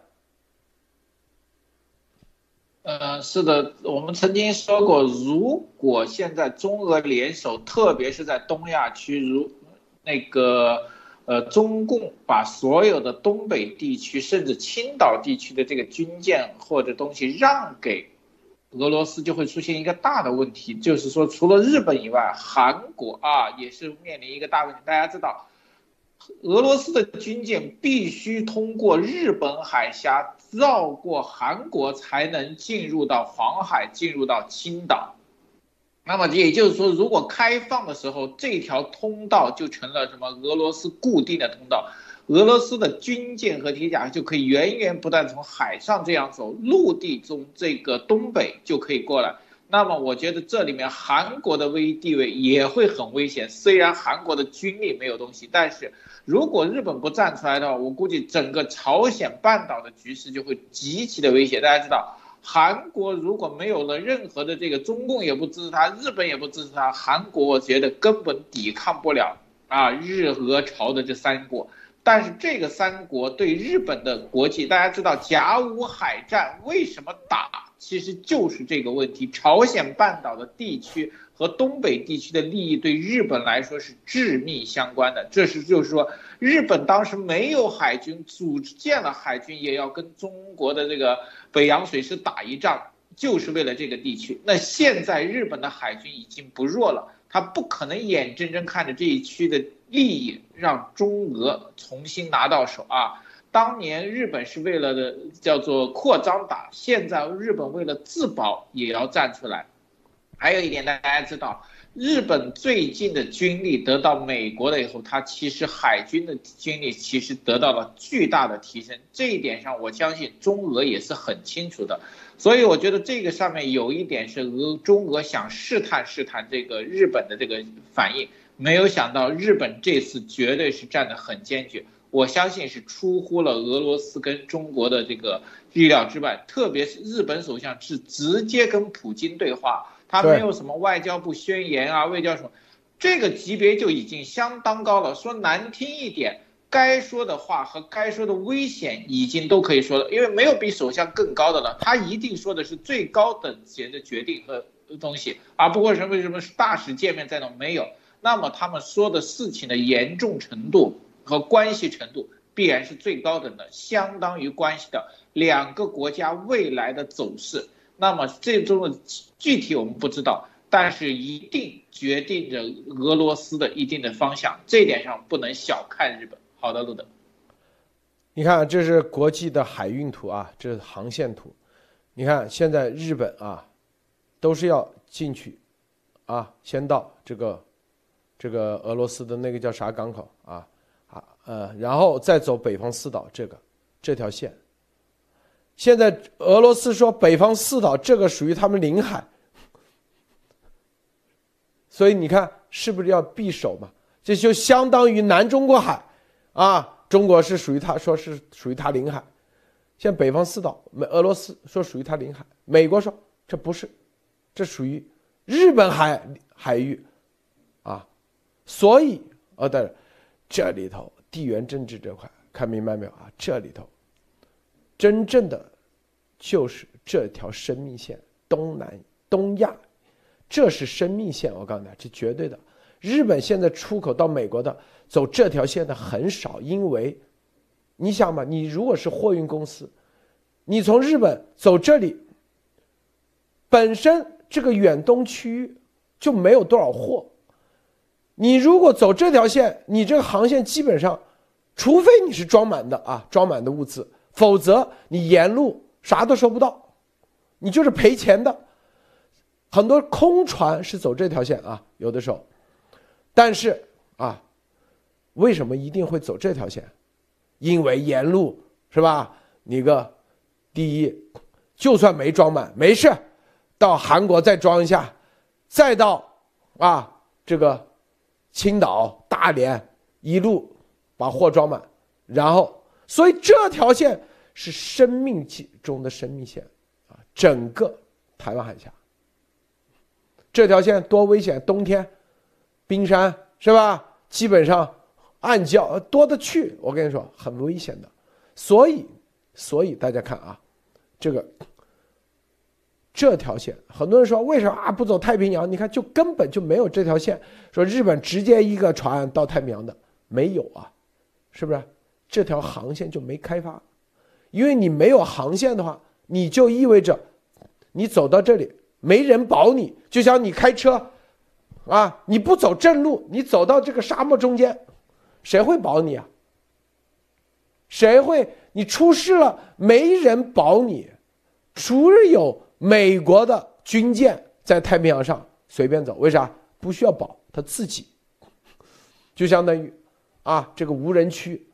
呃，是的，我们曾经说过，如果现在中俄联手，特别是在东亚区，如那个呃，中共把所有的东北地区，甚至青岛地区的这个军舰或者东西让给俄罗斯，就会出现一个大的问题，就是说，除了日本以外，韩国啊也是面临一个大问题。大家知道。俄罗斯的军舰必须通过日本海峡，绕过韩国，才能进入到黄海，进入到青岛。那么也就是说，如果开放的时候，这条通道就成了什么？俄罗斯固定的通道，俄罗斯的军舰和铁甲就可以源源不断从海上这样走，陆地中这个东北就可以过来。那么我觉得这里面韩国的危地位也会很危险。虽然韩国的军力没有东西，但是。如果日本不站出来的话，我估计整个朝鲜半岛的局势就会极其的危险。大家知道，韩国如果没有了任何的这个中共也不支持他，日本也不支持他，韩国我觉得根本抵抗不了啊日俄朝的这三国。但是这个三国对日本的国际，大家知道甲午海战为什么打，其实就是这个问题。朝鲜半岛的地区。和东北地区的利益对日本来说是致密相关的，这是就是说，日本当时没有海军，组建了海军也要跟中国的这个北洋水师打一仗，就是为了这个地区。那现在日本的海军已经不弱了，他不可能眼睁睁看着这一区的利益让中俄重新拿到手啊！当年日本是为了的叫做扩张打，现在日本为了自保也要站出来。还有一点，大家知道，日本最近的军力得到美国了以后，它其实海军的军力其实得到了巨大的提升。这一点上，我相信中俄也是很清楚的。所以我觉得这个上面有一点是俄中俄想试探试探这个日本的这个反应，没有想到日本这次绝对是站得很坚决。我相信是出乎了俄罗斯跟中国的这个意料之外，特别是日本首相是直接跟普京对话。他没有什么外交部宣言啊，外交什么，这个级别就已经相当高了。说难听一点，该说的话和该说的危险已经都可以说了，因为没有比首相更高的了。他一定说的是最高等级的决定和东西，而不会什么什么大使见面在那没有。那么他们说的事情的严重程度和关系程度必然是最高等的，相当于关系的两个国家未来的走势。那么最终的具体我们不知道，但是一定决定着俄罗斯的一定的方向，这一点上不能小看日本。好的，路德，你看这是国际的海运图啊，这是航线图。你看现在日本啊，都是要进去，啊，先到这个这个俄罗斯的那个叫啥港口啊呃，然后再走北方四岛这个这条线。现在俄罗斯说北方四岛这个属于他们领海，所以你看是不是要避守嘛？这就相当于南中国海，啊，中国是属于他说是属于他领海，像北方四岛，美俄罗斯说属于他领海，美国说这不是，这属于日本海海域，啊，所以哦对，这里头地缘政治这块看明白没有啊？这里头真正的就是这条生命线，东南东亚，这是生命线。我告诉你，这绝对的。日本现在出口到美国的走这条线的很少，因为你想嘛，你如果是货运公司，你从日本走这里，本身这个远东区域就没有多少货。你如果走这条线，你这个航线基本上，除非你是装满的啊，装满的物资，否则你沿路啥都收不到，你就是赔钱的。很多空船是走这条线啊，有的时候，但是啊，为什么一定会走这条线？因为沿路是吧？你个第一，就算没装满，没事，到韩国再装一下，再到啊这个。青岛、大连一路把货装满，然后，所以这条线是生命中的生命线啊！整个台湾海峡，这条线多危险！冬天，冰山是吧？基本上暗礁多的去，我跟你说很危险的。所以，所以大家看啊，这个。这条线，很多人说为什么啊不走太平洋？你看，就根本就没有这条线。说日本直接一个船到太平洋的没有啊，是不是？这条航线就没开发，因为你没有航线的话，你就意味着你走到这里没人保你。就像你开车啊，你不走正路，你走到这个沙漠中间，谁会保你啊？谁会？你出事了，没人保你，除了有。美国的军舰在太平洋上随便走，为啥不需要保？他自己就相当于啊，这个无人区，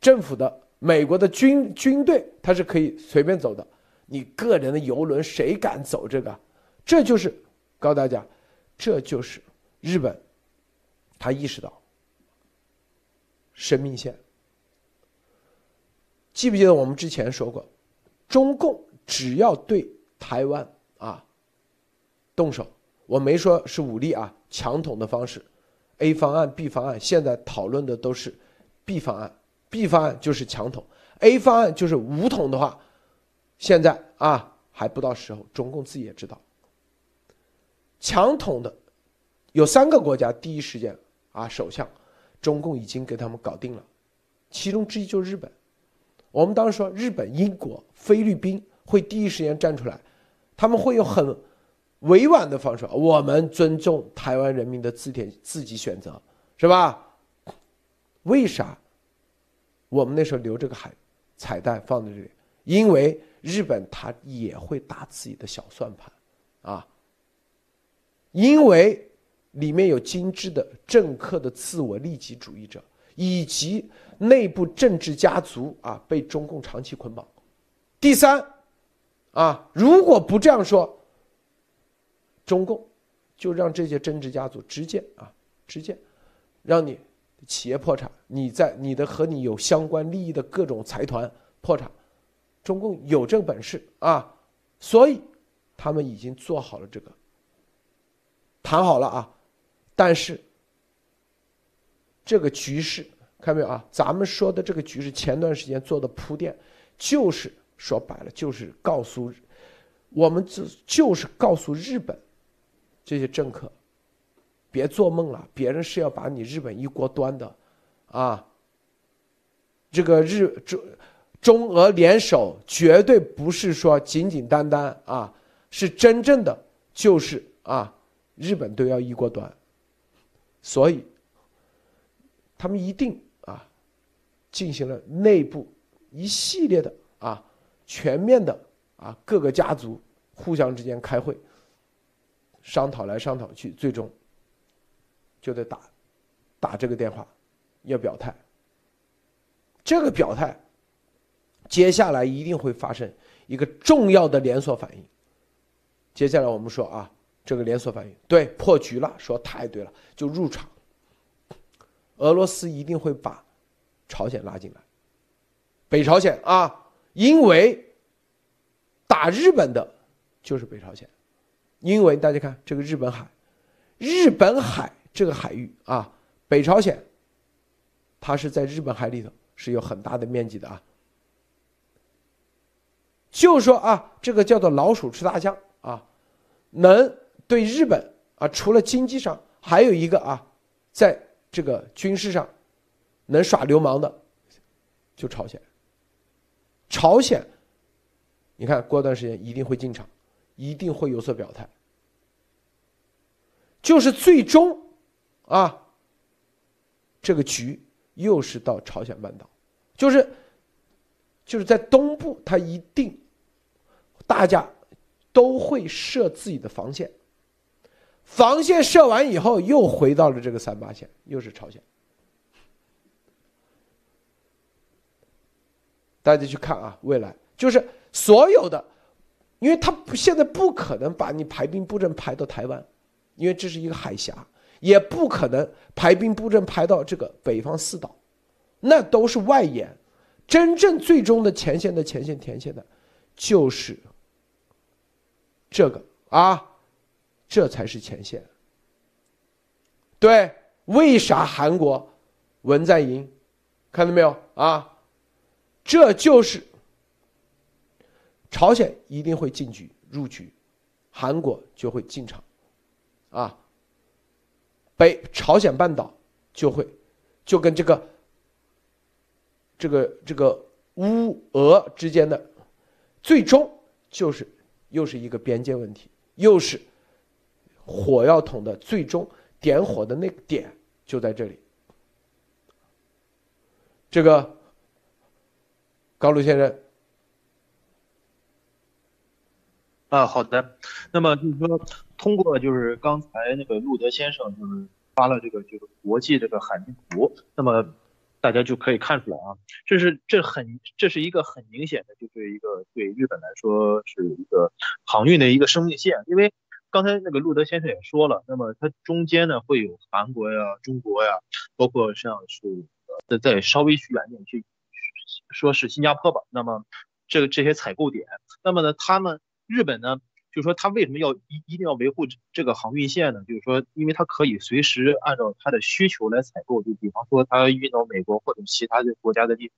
政府的美国的军军队他是可以随便走的。你个人的游轮谁敢走这个？这就是告诉大家，这就是日本，他意识到生命线。记不记得我们之前说过，中共只要对。台湾啊，动手，我没说是武力啊，强统的方式，A 方案、B 方案，现在讨论的都是 B 方案，B 方案就是强统，A 方案就是武统的话，现在啊还不到时候，中共自己也知道，强统的有三个国家第一时间啊首相，中共已经给他们搞定了，其中之一就是日本，我们当时说日本、英国、菲律宾会第一时间站出来。他们会用很委婉的方式，我们尊重台湾人民的自点自己选择，是吧？为啥？我们那时候留这个海彩蛋放在这里，因为日本他也会打自己的小算盘，啊，因为里面有精致的政客的自我利己主义者，以及内部政治家族啊被中共长期捆绑。第三。啊！如果不这样说，中共就让这些政治家族直接啊，直接让你企业破产，你在你的和你有相关利益的各种财团破产，中共有这个本事啊，所以他们已经做好了这个，谈好了啊，但是这个局势看没有啊？咱们说的这个局势，前段时间做的铺垫就是。说白了就是告诉我们，就就是告诉日本这些政客，别做梦了，别人是要把你日本一锅端的，啊，这个日中中俄联手绝对不是说简简单单啊，是真正的就是啊，日本都要一锅端，所以他们一定啊进行了内部一系列的啊。全面的啊，各个家族互相之间开会，商讨来商讨去，最终就得打打这个电话，要表态。这个表态，接下来一定会发生一个重要的连锁反应。接下来我们说啊，这个连锁反应对破局了，说太对了，就入场。俄罗斯一定会把朝鲜拉进来，北朝鲜啊。因为打日本的，就是北朝鲜，因为大家看这个日本海，日本海这个海域啊，北朝鲜，它是在日本海里头，是有很大的面积的啊。就说啊，这个叫做老鼠吃大象啊，能对日本啊，除了经济上，还有一个啊，在这个军事上能耍流氓的，就朝鲜。朝鲜，你看过段时间一定会进场，一定会有所表态。就是最终，啊，这个局又是到朝鲜半岛，就是，就是在东部，它一定，大家都会设自己的防线，防线设完以后，又回到了这个三八线，又是朝鲜。大家去看啊，未来就是所有的，因为他现在不可能把你排兵布阵排到台湾。因为这是一个海峡，也不可能排兵布阵排到这个北方四岛，那都是外延。真正最终的前线的前线前线的，就是这个啊，这才是前线。对，为啥韩国文在寅看到没有啊？这就是朝鲜一定会进局入局，韩国就会进场。啊，北朝鲜半岛就会就跟这个这个这个乌俄之间的最终就是又是一个边界问题，又是火药桶的最终点火的那个点就在这里。这个高卢先生啊，好的，那么就是说。通过就是刚才那个路德先生就是发了这个就是国际这个海图，那么大家就可以看出来啊，这是这很这是一个很明显的就是一个对日本来说是一个航运的一个生命线，因为刚才那个路德先生也说了，那么它中间呢会有韩国呀、中国呀，包括像是在在稍微去远点去说是新加坡吧，那么这个这些采购点，那么呢他们日本呢？就是说，他为什么要一一定要维护这个航运线呢？就是说，因为它可以随时按照它的需求来采购。就比方说，它运到美国或者其他的国家的地，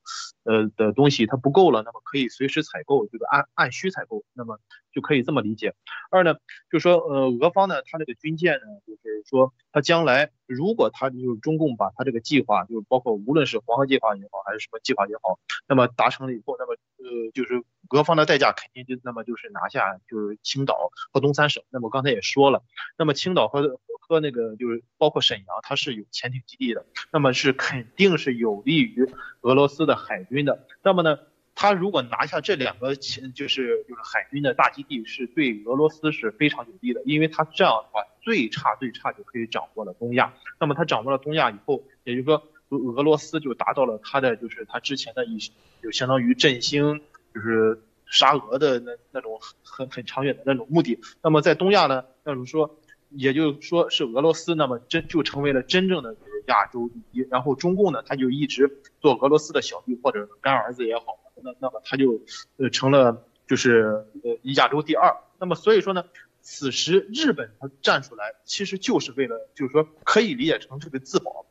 呃的东西它不够了，那么可以随时采购，这个按按需采购，那么就可以这么理解。二呢，就是说，呃，俄方呢，它这个军舰呢，就是说，它将来如果它就是中共把它这个计划，就是包括无论是黄河计划也好，还是什么计划也好，那么达成了以后，那么呃，就是俄方的代价肯定就那么就是拿下就是青。岛和东三省，那么刚才也说了，那么青岛和和那个就是包括沈阳，它是有潜艇基地的，那么是肯定是有利于俄罗斯的海军的。那么呢，他如果拿下这两个潜就是就是海军的大基地，是对俄罗斯是非常有利的，因为他这样的话，最差最差就可以掌握了东亚。那么他掌握了东亚以后，也就是说俄罗斯就达到了他的就是他之前的一就相当于振兴就是。沙俄的那那种很很长远的那种目的，那么在东亚呢，那种说，也就是说是俄罗斯，那么真就成为了真正的亚洲第一，然后中共呢，他就一直做俄罗斯的小弟或者干儿子也好，那那么他就呃成了就是呃亚洲第二，那么所以说呢，此时日本他站出来，其实就是为了就是说可以理解成这个自保，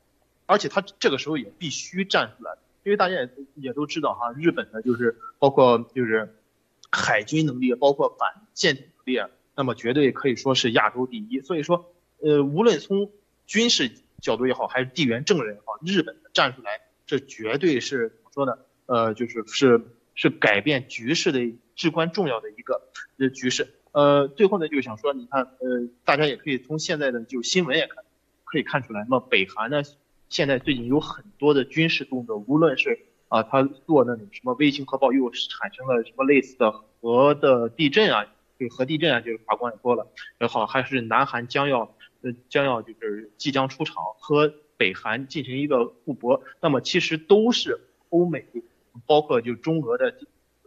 而且他这个时候也必须站出来，因为大家也也都知道哈，日本呢就是包括就是。海军能力包括反舰艇能力，那么绝对可以说是亚洲第一。所以说，呃，无论从军事角度也好，还是地缘政治也好，日本站出来，这绝对是怎么说呢？呃，就是是是改变局势的至关重要的一个呃局势。呃，最后呢，就想说，你看，呃，大家也可以从现在的就新闻也看，可以看出来，那么北韩呢，现在最近有很多的军事动作，无论是。啊，他做那种什么微型核爆，又产生了什么类似的核的地震啊？就核地震啊，就是法官也说了也好，还是南韩将要呃将要就是即将出场和北韩进行一个互搏，那么其实都是欧美，包括就中俄的怎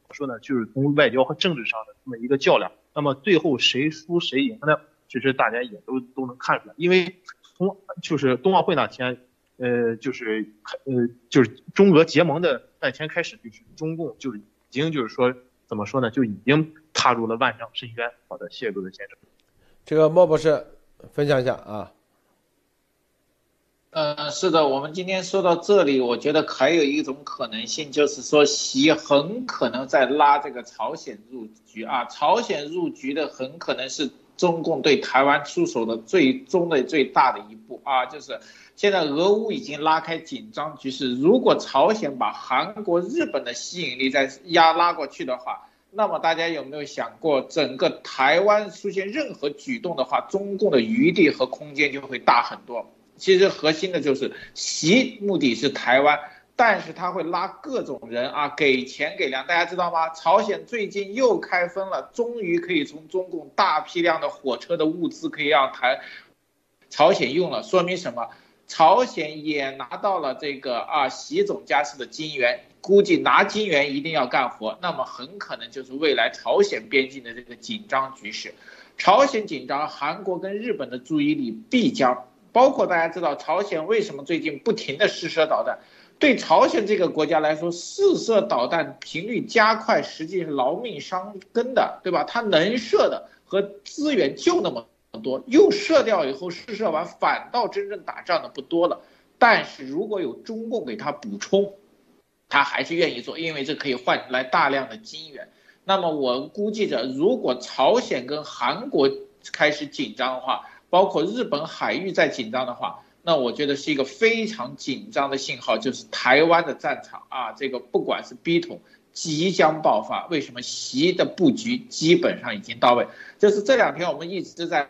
么说呢？就是从外交和政治上的这么一个较量。那么最后谁输谁赢呢？其实大家也都都能看出来，因为从就是冬奥会那天。呃，就是呃，就是中俄结盟的那天开始，就是中共就是已经就是说怎么说呢，就已经踏入了万丈深渊。好的，谢谢各位先生。这个莫博士分享一下啊。呃，是的，我们今天说到这里，我觉得还有一种可能性，就是说习很可能在拉这个朝鲜入局啊，朝鲜入局的很可能是中共对台湾出手的最终的最大的一步啊，就是现在俄乌已经拉开紧张局势，如果朝鲜把韩国、日本的吸引力再压拉过去的话，那么大家有没有想过，整个台湾出现任何举动的话，中共的余地和空间就会大很多。其实核心的就是习目的是台湾，但是他会拉各种人啊，给钱给粮，大家知道吗？朝鲜最近又开封了，终于可以从中共大批量的火车的物资可以让台朝鲜用了，说明什么？朝鲜也拿到了这个啊习总家式的金元，估计拿金元一定要干活，那么很可能就是未来朝鲜边境的这个紧张局势，朝鲜紧张，韩国跟日本的注意力必将。包括大家知道，朝鲜为什么最近不停的试射导弹？对朝鲜这个国家来说，试射导弹频率加快，实际是劳命伤根的，对吧？它能射的和资源就那么多，又射掉以后试射完，反倒真正打仗的不多了。但是如果有中共给他补充，他还是愿意做，因为这可以换来大量的金元。那么我估计着，如果朝鲜跟韩国开始紧张的话，包括日本海域在紧张的话，那我觉得是一个非常紧张的信号，就是台湾的战场啊，这个不管是逼统即将爆发。为什么习的布局基本上已经到位？就是这两天我们一直都在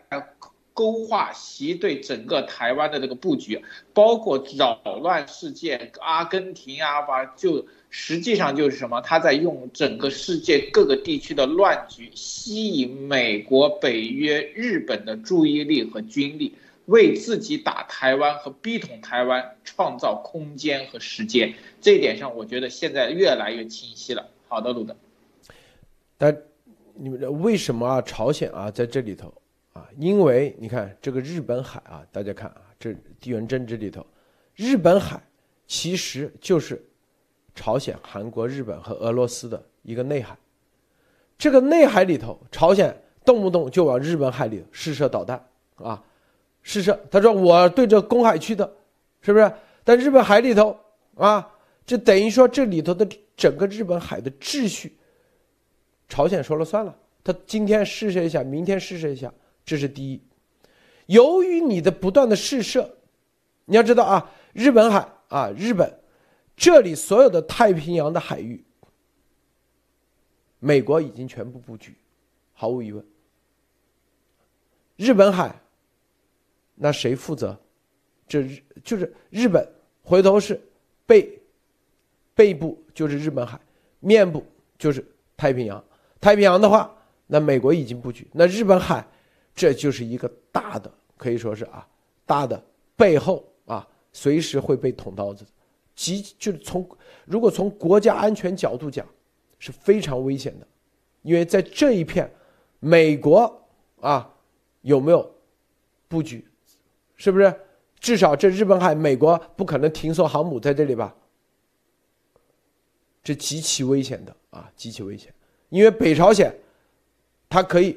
勾画习对整个台湾的这个布局，包括扰乱世界，阿根廷啊，把就。实际上就是什么？他在用整个世界各个地区的乱局，吸引美国、北约、日本的注意力和军力，为自己打台湾和逼统台湾创造空间和时间。这一点上，我觉得现在越来越清晰了。好的，鲁德。但你们为什么啊？朝鲜啊，在这里头啊？因为你看这个日本海啊，大家看啊，这地缘政治里头，日本海其实就是。朝鲜、韩国、日本和俄罗斯的一个内海，这个内海里头，朝鲜动不动就往日本海里试射导弹啊，试射。他说我对着公海去的，是不是？但日本海里头啊，这等于说这里头的整个日本海的秩序，朝鲜说了算了。他今天试射一下，明天试射一下，这是第一。由于你的不断的试射，你要知道啊，日本海啊，日本。这里所有的太平洋的海域，美国已经全部布局，毫无疑问。日本海，那谁负责？这就是日本，回头是背背部就是日本海，面部就是太平洋。太平洋的话，那美国已经布局，那日本海这就是一个大的，可以说是啊，大的背后啊，随时会被捅刀子。即就是从，如果从国家安全角度讲，是非常危险的，因为在这一片，美国啊有没有布局，是不是？至少这日本海，美国不可能停艘航母在这里吧？这极其危险的啊，极其危险。因为北朝鲜，它可以，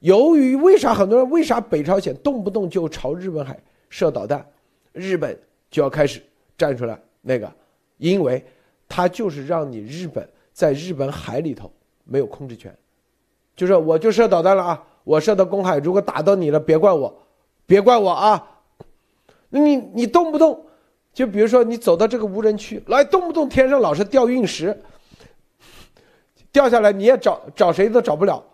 由于为啥很多人为啥北朝鲜动不动就朝日本海射导弹，日本就要开始站出来。那个，因为他就是让你日本在日本海里头没有控制权，就是我就射导弹了啊，我射到公海，如果打到你了，别怪我，别怪我啊。你你动不动，就比如说你走到这个无人区，来动不动天上老是掉陨石，掉下来你也找找谁都找不了，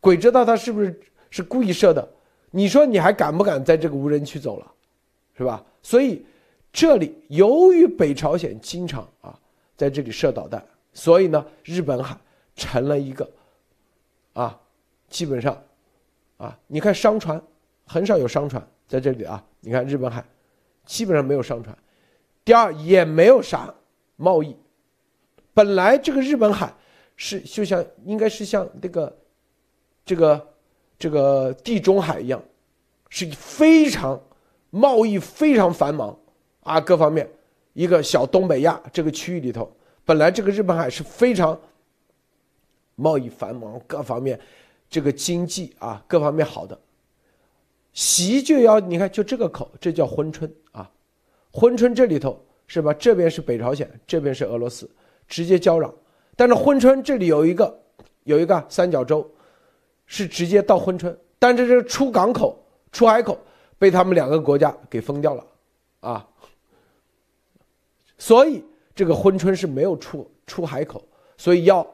鬼知道他是不是是故意射的？你说你还敢不敢在这个无人区走了，是吧？所以。这里由于北朝鲜经常啊在这里射导弹，所以呢，日本海成了一个啊，基本上啊，你看商船很少有商船在这里啊，你看日本海基本上没有商船。第二，也没有啥贸易。本来这个日本海是就像应该是像这个这个这个地中海一样，是非常贸易非常繁忙。啊，各方面，一个小东北亚这个区域里头，本来这个日本海是非常贸易繁忙，各方面，这个经济啊各方面好的。习就要你看就这个口，这叫珲春啊，珲春这里头是吧？这边是北朝鲜，这边是俄罗斯，直接交壤。但是珲春这里有一个有一个三角洲，是直接到珲春，但是这个出港口、出海口被他们两个国家给封掉了啊。所以这个珲春是没有出出海口，所以要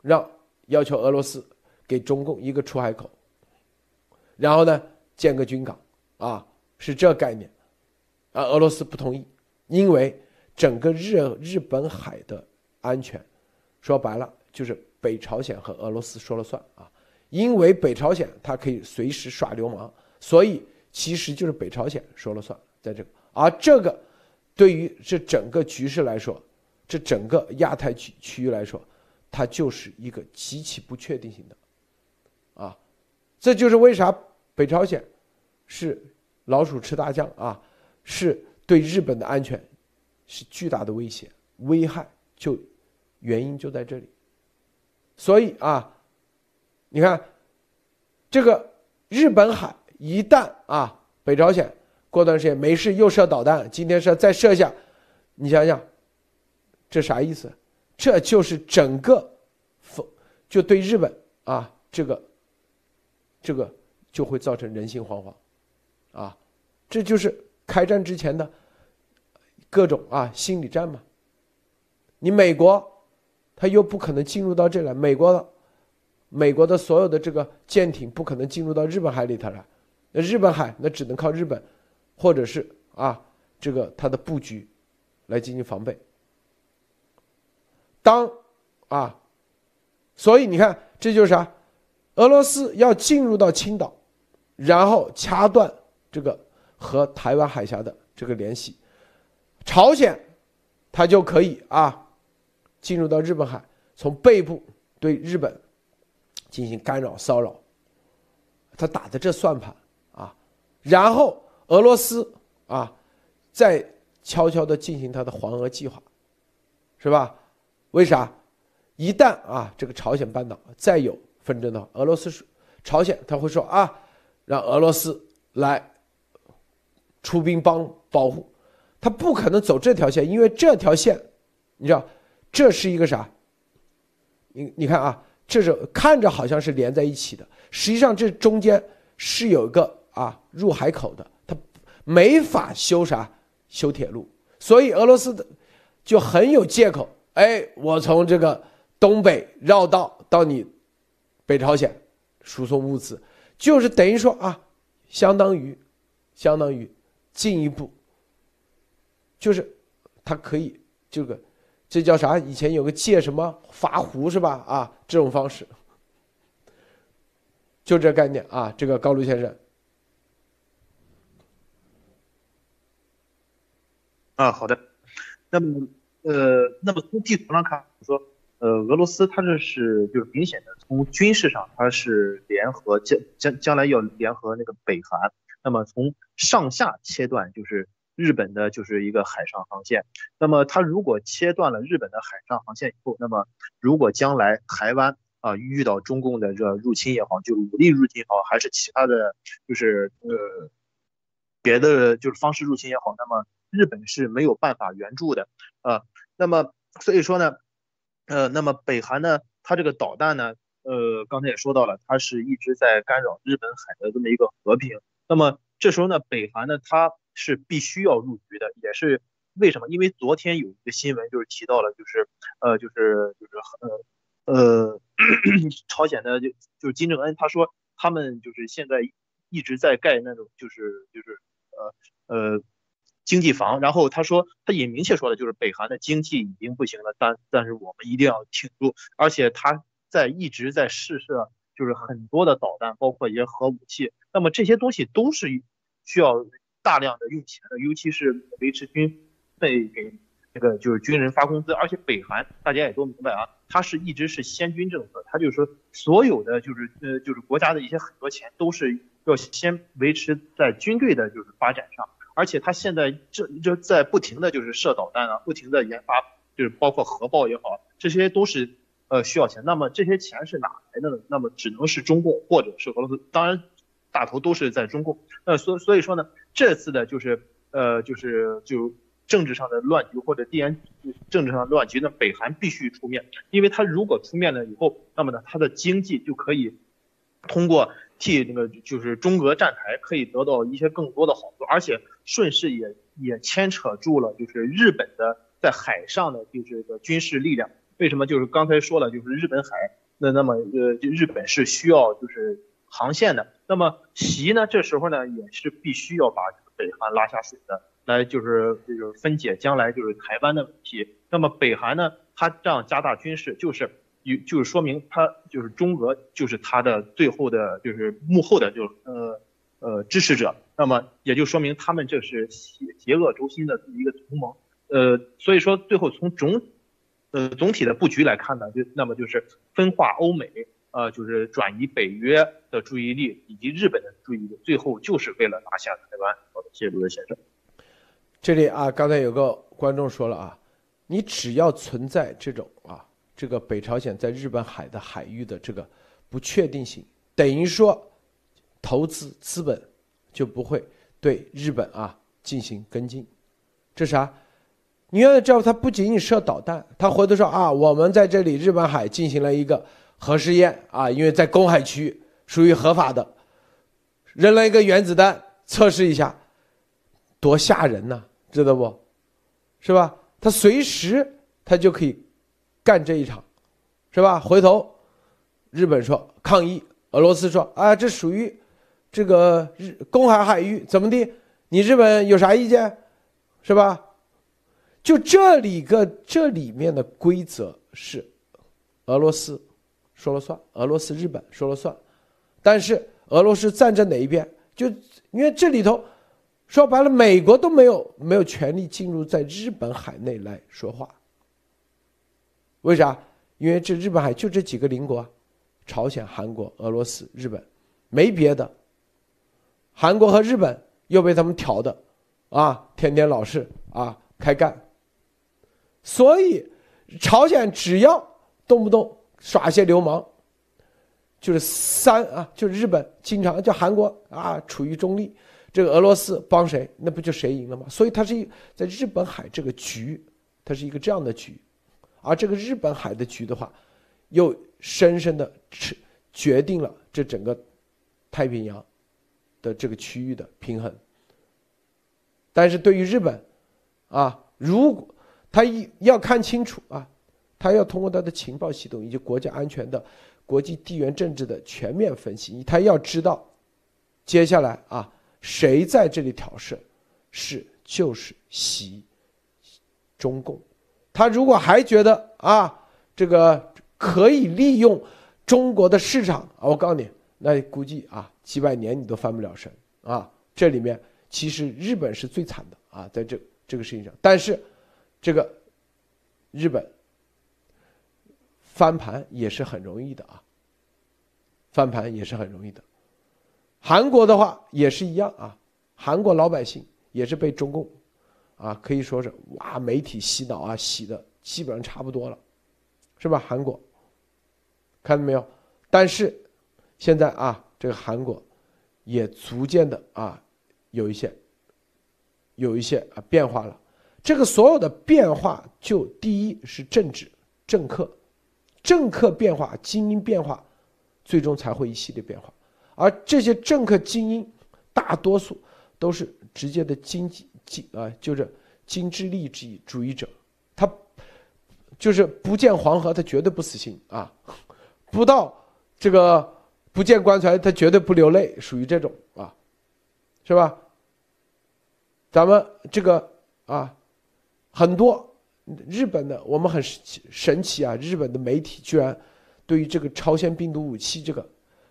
让要求俄罗斯给中共一个出海口，然后呢建个军港啊，是这概念，啊，俄罗斯不同意，因为整个日日本海的安全，说白了就是北朝鲜和俄罗斯说了算啊，因为北朝鲜它可以随时耍流氓，所以其实就是北朝鲜说了算，在这个，而这个。对于这整个局势来说，这整个亚太区区域来说，它就是一个极其不确定性的，啊，这就是为啥北朝鲜是老鼠吃大酱啊，是对日本的安全是巨大的威胁危害，就原因就在这里。所以啊，你看这个日本海一旦啊，北朝鲜。过段时间没事又射导弹，今天射再射下，你想想，这啥意思？这就是整个，就对日本啊，这个，这个就会造成人心惶惶，啊，这就是开战之前的各种啊心理战嘛。你美国，他又不可能进入到这来，美国的，美国的所有的这个舰艇不可能进入到日本海里头来，那日本海那只能靠日本。或者是啊，这个它的布局来进行防备。当啊，所以你看，这就是啥？俄罗斯要进入到青岛，然后掐断这个和台湾海峡的这个联系，朝鲜它就可以啊进入到日本海，从背部对日本进行干扰骚扰。他打的这算盘啊，然后。俄罗斯啊，再悄悄的进行他的黄俄计划，是吧？为啥？一旦啊，这个朝鲜半岛再有纷争的话，俄罗斯是朝鲜，他会说啊，让俄罗斯来出兵帮保护，他不可能走这条线，因为这条线，你知道，这是一个啥？你你看啊，这是看着好像是连在一起的，实际上这中间是有个啊入海口的。他没法修啥修铁路，所以俄罗斯的就很有借口。哎，我从这个东北绕道到你北朝鲜输送物资，就是等于说啊，相当于相当于进一步，就是他可以这个这叫啥？以前有个借什么罚胡是吧？啊，这种方式，就这概念啊。这个高卢先生。啊，好的。那么，呃，那么从地图上看，我说，呃，俄罗斯它这是就是明显的从军事上它是联合将将将来要联合那个北韩。那么从上下切断就是日本的就是一个海上航线。那么它如果切断了日本的海上航线以后，那么如果将来台湾啊遇到中共的这入侵也好，就武力入侵也好，还是其他的就是呃别的就是方式入侵也好，那么。日本是没有办法援助的，啊，那么所以说呢，呃，那么北韩呢，它这个导弹呢，呃，刚才也说到了，它是一直在干扰日本海的这么一个和平。那么这时候呢，北韩呢，它是必须要入局的，也是为什么？因为昨天有一个新闻就是提到了，就是呃，就是就是呃呃，*coughs* 朝鲜的就就是金正恩他说他们就是现在一直在盖那种就是就是呃呃。经济房，然后他说，他也明确说了，就是北韩的经济已经不行了，但但是我们一定要挺住，而且他在一直在试射，就是很多的导弹，包括一些核武器，那么这些东西都是需要大量的用钱的，尤其是维持军费给这个就是军人发工资，而且北韩大家也都明白啊，他是一直是先军政策，他就是说所有的就是呃就是国家的一些很多钱都是要先维持在军队的就是发展上。而且他现在这就在不停的就是射导弹啊，不停的研发，就是包括核爆也好，这些都是呃需要钱。那么这些钱是哪来的呢？那么只能是中共或者是俄罗斯。当然，大头都是在中共。那所所以说呢，这次的就是呃就是就政治上的乱局或者地缘政治上的乱局呢，北韩必须出面，因为他如果出面了以后，那么呢，他的经济就可以通过替那个就是中俄站台，可以得到一些更多的好处，而且顺势也也牵扯住了就是日本的在海上的就是个军事力量。为什么？就是刚才说了，就是日本海。那那么呃，就日本是需要就是航线的，那么习呢，这时候呢也是必须要把北韩拉下水的，来就是就是分解将来就是台湾的问题。那么北韩呢，他这样加大军事，就是有就是说明他就是中俄就是他的最后的就是幕后的就呃呃支持者。那么也就说明他们这是邪邪恶轴心的一个同盟。呃，所以说最后从总。呃，总体的布局来看呢，就那么就是分化欧美，呃，就是转移北约的注意力以及日本的注意力，最后就是为了拿下台湾。好的，谢谢卢德先生。这里啊，刚才有个观众说了啊，你只要存在这种啊，这个北朝鲜在日本海的海域的这个不确定性，等于说投资资本就不会对日本啊进行跟进，这啥？你要知道，他不仅仅射导弹，他回头说啊，我们在这里日本海进行了一个核试验啊，因为在公海区属于合法的，扔了一个原子弹测试一下，多吓人呐，知道不？是吧？他随时他就可以干这一场，是吧？回头日本说抗议，俄罗斯说啊，这属于这个日公海海域，怎么的？你日本有啥意见？是吧？就这里个这里面的规则是，俄罗斯说了算，俄罗斯、日本说了算，但是俄罗斯站在哪一边？就因为这里头说白了，美国都没有没有权利进入在日本海内来说话。为啥？因为这日本海就这几个邻国，朝鲜、韩国、俄罗斯、日本，没别的。韩国和日本又被他们挑的，啊，天天老是啊开干。所以，朝鲜只要动不动耍些流氓，就是三啊，就是日本经常叫韩国啊处于中立，这个俄罗斯帮谁，那不就谁赢了吗？所以它是一在日本海这个局，它是一个这样的局，而这个日本海的局的话，又深深的决决定了这整个太平洋的这个区域的平衡。但是对于日本，啊，如果他一要看清楚啊，他要通过他的情报系统以及国家安全的、国际地缘政治的全面分析，他要知道，接下来啊，谁在这里挑事，是就是习，中共。他如果还觉得啊，这个可以利用中国的市场啊，我告诉你，那估计啊，几百年你都翻不了身啊。这里面其实日本是最惨的啊，在这这个事情上，但是。这个日本翻盘也是很容易的啊，翻盘也是很容易的。韩国的话也是一样啊，韩国老百姓也是被中共啊可以说是哇媒体洗脑啊洗的基本上差不多了，是吧？韩国看到没有？但是现在啊，这个韩国也逐渐的啊有一些有一些啊变化了。这个所有的变化，就第一是政治政客，政客变化，精英变化，最终才会一系列变化。而这些政客精英，大多数都是直接的经济经啊，就是精致利益主义者，他就是不见黄河，他绝对不死心啊；不到这个不见棺材，他绝对不流泪，属于这种啊，是吧？咱们这个啊。很多日本的我们很神奇啊！日本的媒体居然对于这个朝鲜病毒武器这个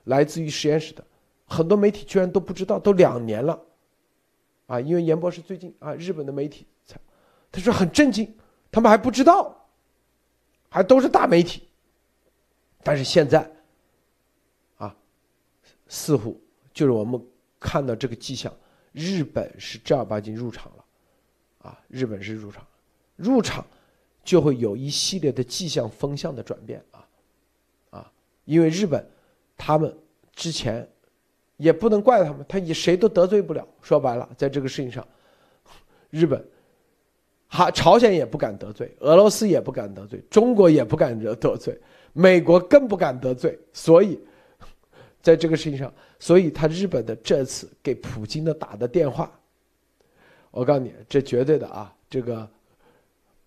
来自于实验室的很多媒体居然都不知道，都两年了啊！因为严博士最近啊，日本的媒体他说很震惊，他们还不知道，还都是大媒体，但是现在啊，似乎就是我们看到这个迹象，日本是正儿八经入场了啊！日本是入场。入场，就会有一系列的迹象风向的转变啊，啊，因为日本他们之前也不能怪他们，他以谁都得罪不了。说白了，在这个事情上，日本。哈，朝鲜也不敢得罪，俄罗斯也不敢得罪，中国也不敢得得罪，美国更不敢得罪。所以，在这个事情上，所以他日本的这次给普京的打的电话，我告诉你，这绝对的啊，这个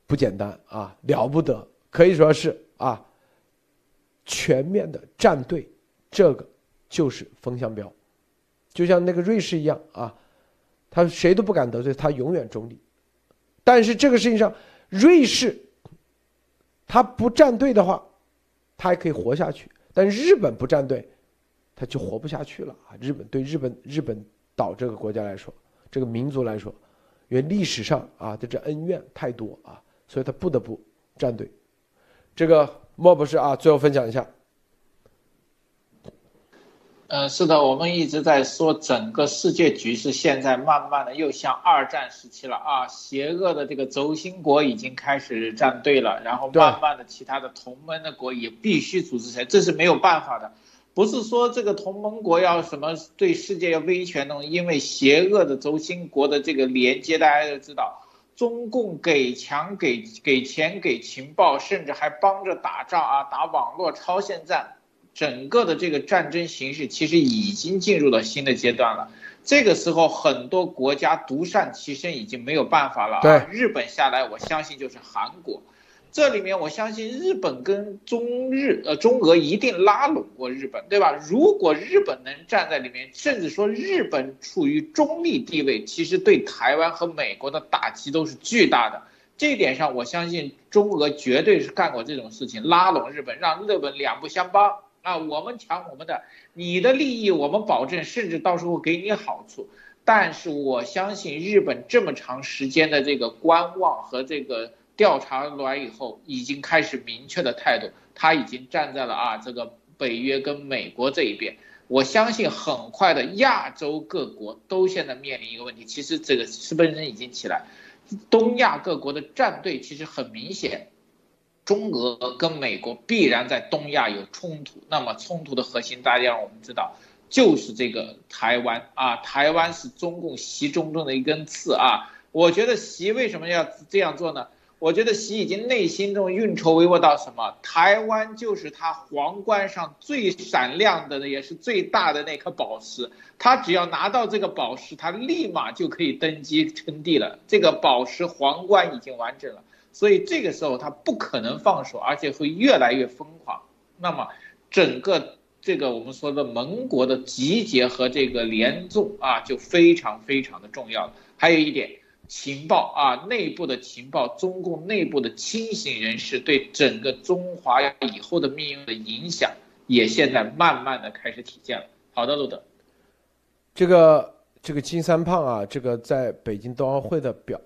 不简单啊，了不得，可以说是啊，全面的站队，这个就是风向标，就像那个瑞士一样啊，他谁都不敢得罪，他永远中立。但是这个事情上，瑞士，他不站队的话，他还可以活下去。但日本不站队，他就活不下去了啊！日本对日本日本岛这个国家来说，这个民族来说，因为历史上啊的这恩怨太多啊，所以他不得不站队。这个莫博士啊，最后分享一下。嗯，是的，我们一直在说整个世界局势现在慢慢的又像二战时期了啊，邪恶的这个轴心国已经开始站队了，然后慢慢的其他的同盟的国也必须组织起来，这是没有办法的，不是说这个同盟国要什么对世界要威权那种，因为邪恶的轴心国的这个连接，大家都知道，中共给强给给钱给情报，甚至还帮着打仗啊，打网络超限战。整个的这个战争形势其实已经进入了新的阶段了。这个时候，很多国家独善其身已经没有办法了。对，日本下来，我相信就是韩国。这里面，我相信日本跟中日呃中俄一定拉拢过日本，对吧？如果日本能站在里面，甚至说日本处于中立地位，其实对台湾和美国的打击都是巨大的。这一点上，我相信中俄绝对是干过这种事情，拉拢日本，让日本两不相帮。啊，我们抢我们的，你的利益我们保证，甚至到时候给你好处。但是我相信日本这么长时间的这个观望和这个调查完以后，已经开始明确的态度，他已经站在了啊这个北约跟美国这一边。我相信很快的亚洲各国都现在面临一个问题，其实这个是本身已经起来，东亚各国的战队其实很明显。中俄跟美国必然在东亚有冲突，那么冲突的核心，大家让我们知道，就是这个台湾啊，台湾是中共习中中的一根刺啊。我觉得习为什么要这样做呢？我觉得习已经内心中运筹帷幄到什么，台湾就是他皇冠上最闪亮的，也是最大的那颗宝石，他只要拿到这个宝石，他立马就可以登基称帝了。这个宝石皇冠已经完整了。所以这个时候他不可能放手，而且会越来越疯狂。那么，整个这个我们说的盟国的集结和这个联纵啊，就非常非常的重要了。还有一点，情报啊，内部的情报，中共内部的清醒人士对整个中华以后的命运的影响，也现在慢慢的开始体现了。好的，路德，这个这个金三胖啊，这个在北京冬奥会的表。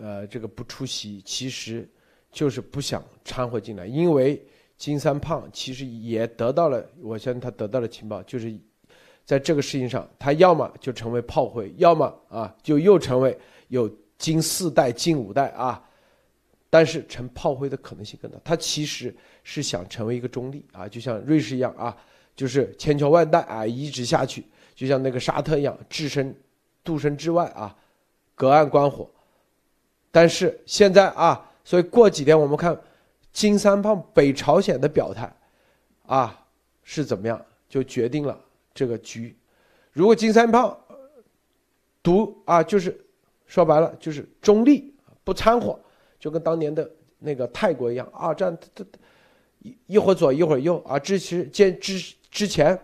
呃，这个不出席，其实就是不想掺和进来，因为金三胖其实也得到了，我相信他得到了情报，就是在这个事情上，他要么就成为炮灰，要么啊就又成为有金四代、金五代啊，但是成炮灰的可能性更大。他其实是想成为一个中立啊，就像瑞士一样啊，就是千秋万代啊一直下去，就像那个沙特一样，置身度身之外啊，隔岸观火。但是现在啊，所以过几天我们看金三胖北朝鲜的表态，啊是怎么样，就决定了这个局。如果金三胖独啊，就是说白了就是中立不掺和，就跟当年的那个泰国一样，二战他他一一会儿左一会儿右啊，之前见之之前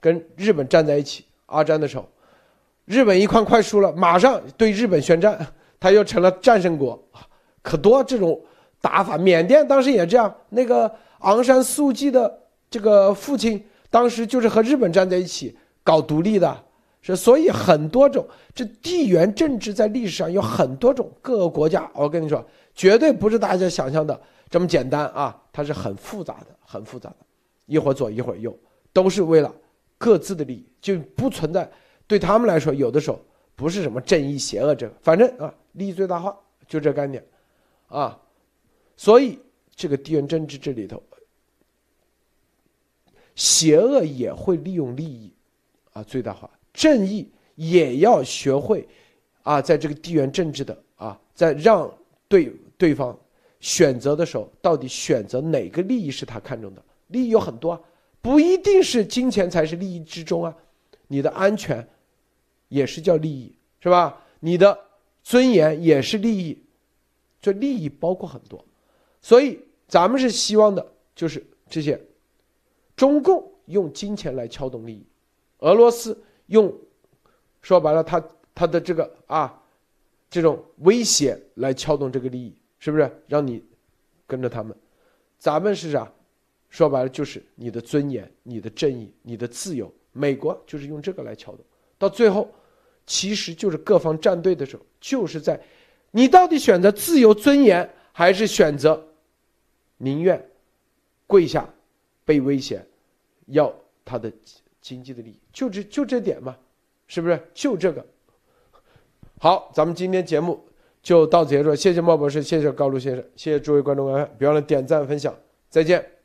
跟日本站在一起，二战的时候，日本一看快输了，马上对日本宣战。他又成了战胜国，可多这种打法。缅甸当时也这样，那个昂山素季的这个父亲当时就是和日本站在一起搞独立的，是所以很多种这地缘政治在历史上有很多种各个国家。我跟你说，绝对不是大家想象的这么简单啊，它是很复杂的，很复杂的，一会儿左一会儿右，都是为了各自的利益，就不存在对他们来说有的时候不是什么正义邪恶这个，反正啊。利益最大化，就这概念，啊，所以这个地缘政治这里头，邪恶也会利用利益，啊最大化，正义也要学会啊，在这个地缘政治的啊，在让对对方选择的时候，到底选择哪个利益是他看中的？利益有很多啊，不一定是金钱才是利益之中啊，你的安全也是叫利益，是吧？你的尊严也是利益，这利益包括很多，所以咱们是希望的，就是这些中共用金钱来撬动利益，俄罗斯用说白了，他他的这个啊这种威胁来撬动这个利益，是不是让你跟着他们？咱们是啥？说白了就是你的尊严、你的正义、你的自由。美国就是用这个来撬动，到最后，其实就是各方站队的时候，就是在你到底选择自由、尊严，还是选择宁愿跪下被威胁，要他的经济的利益，就这就这点嘛，是不是？就这个。好，咱们今天节目就到此结束，谢谢莫博士，谢谢高露先生，谢谢诸位观众观看，别忘了点赞分享，再见。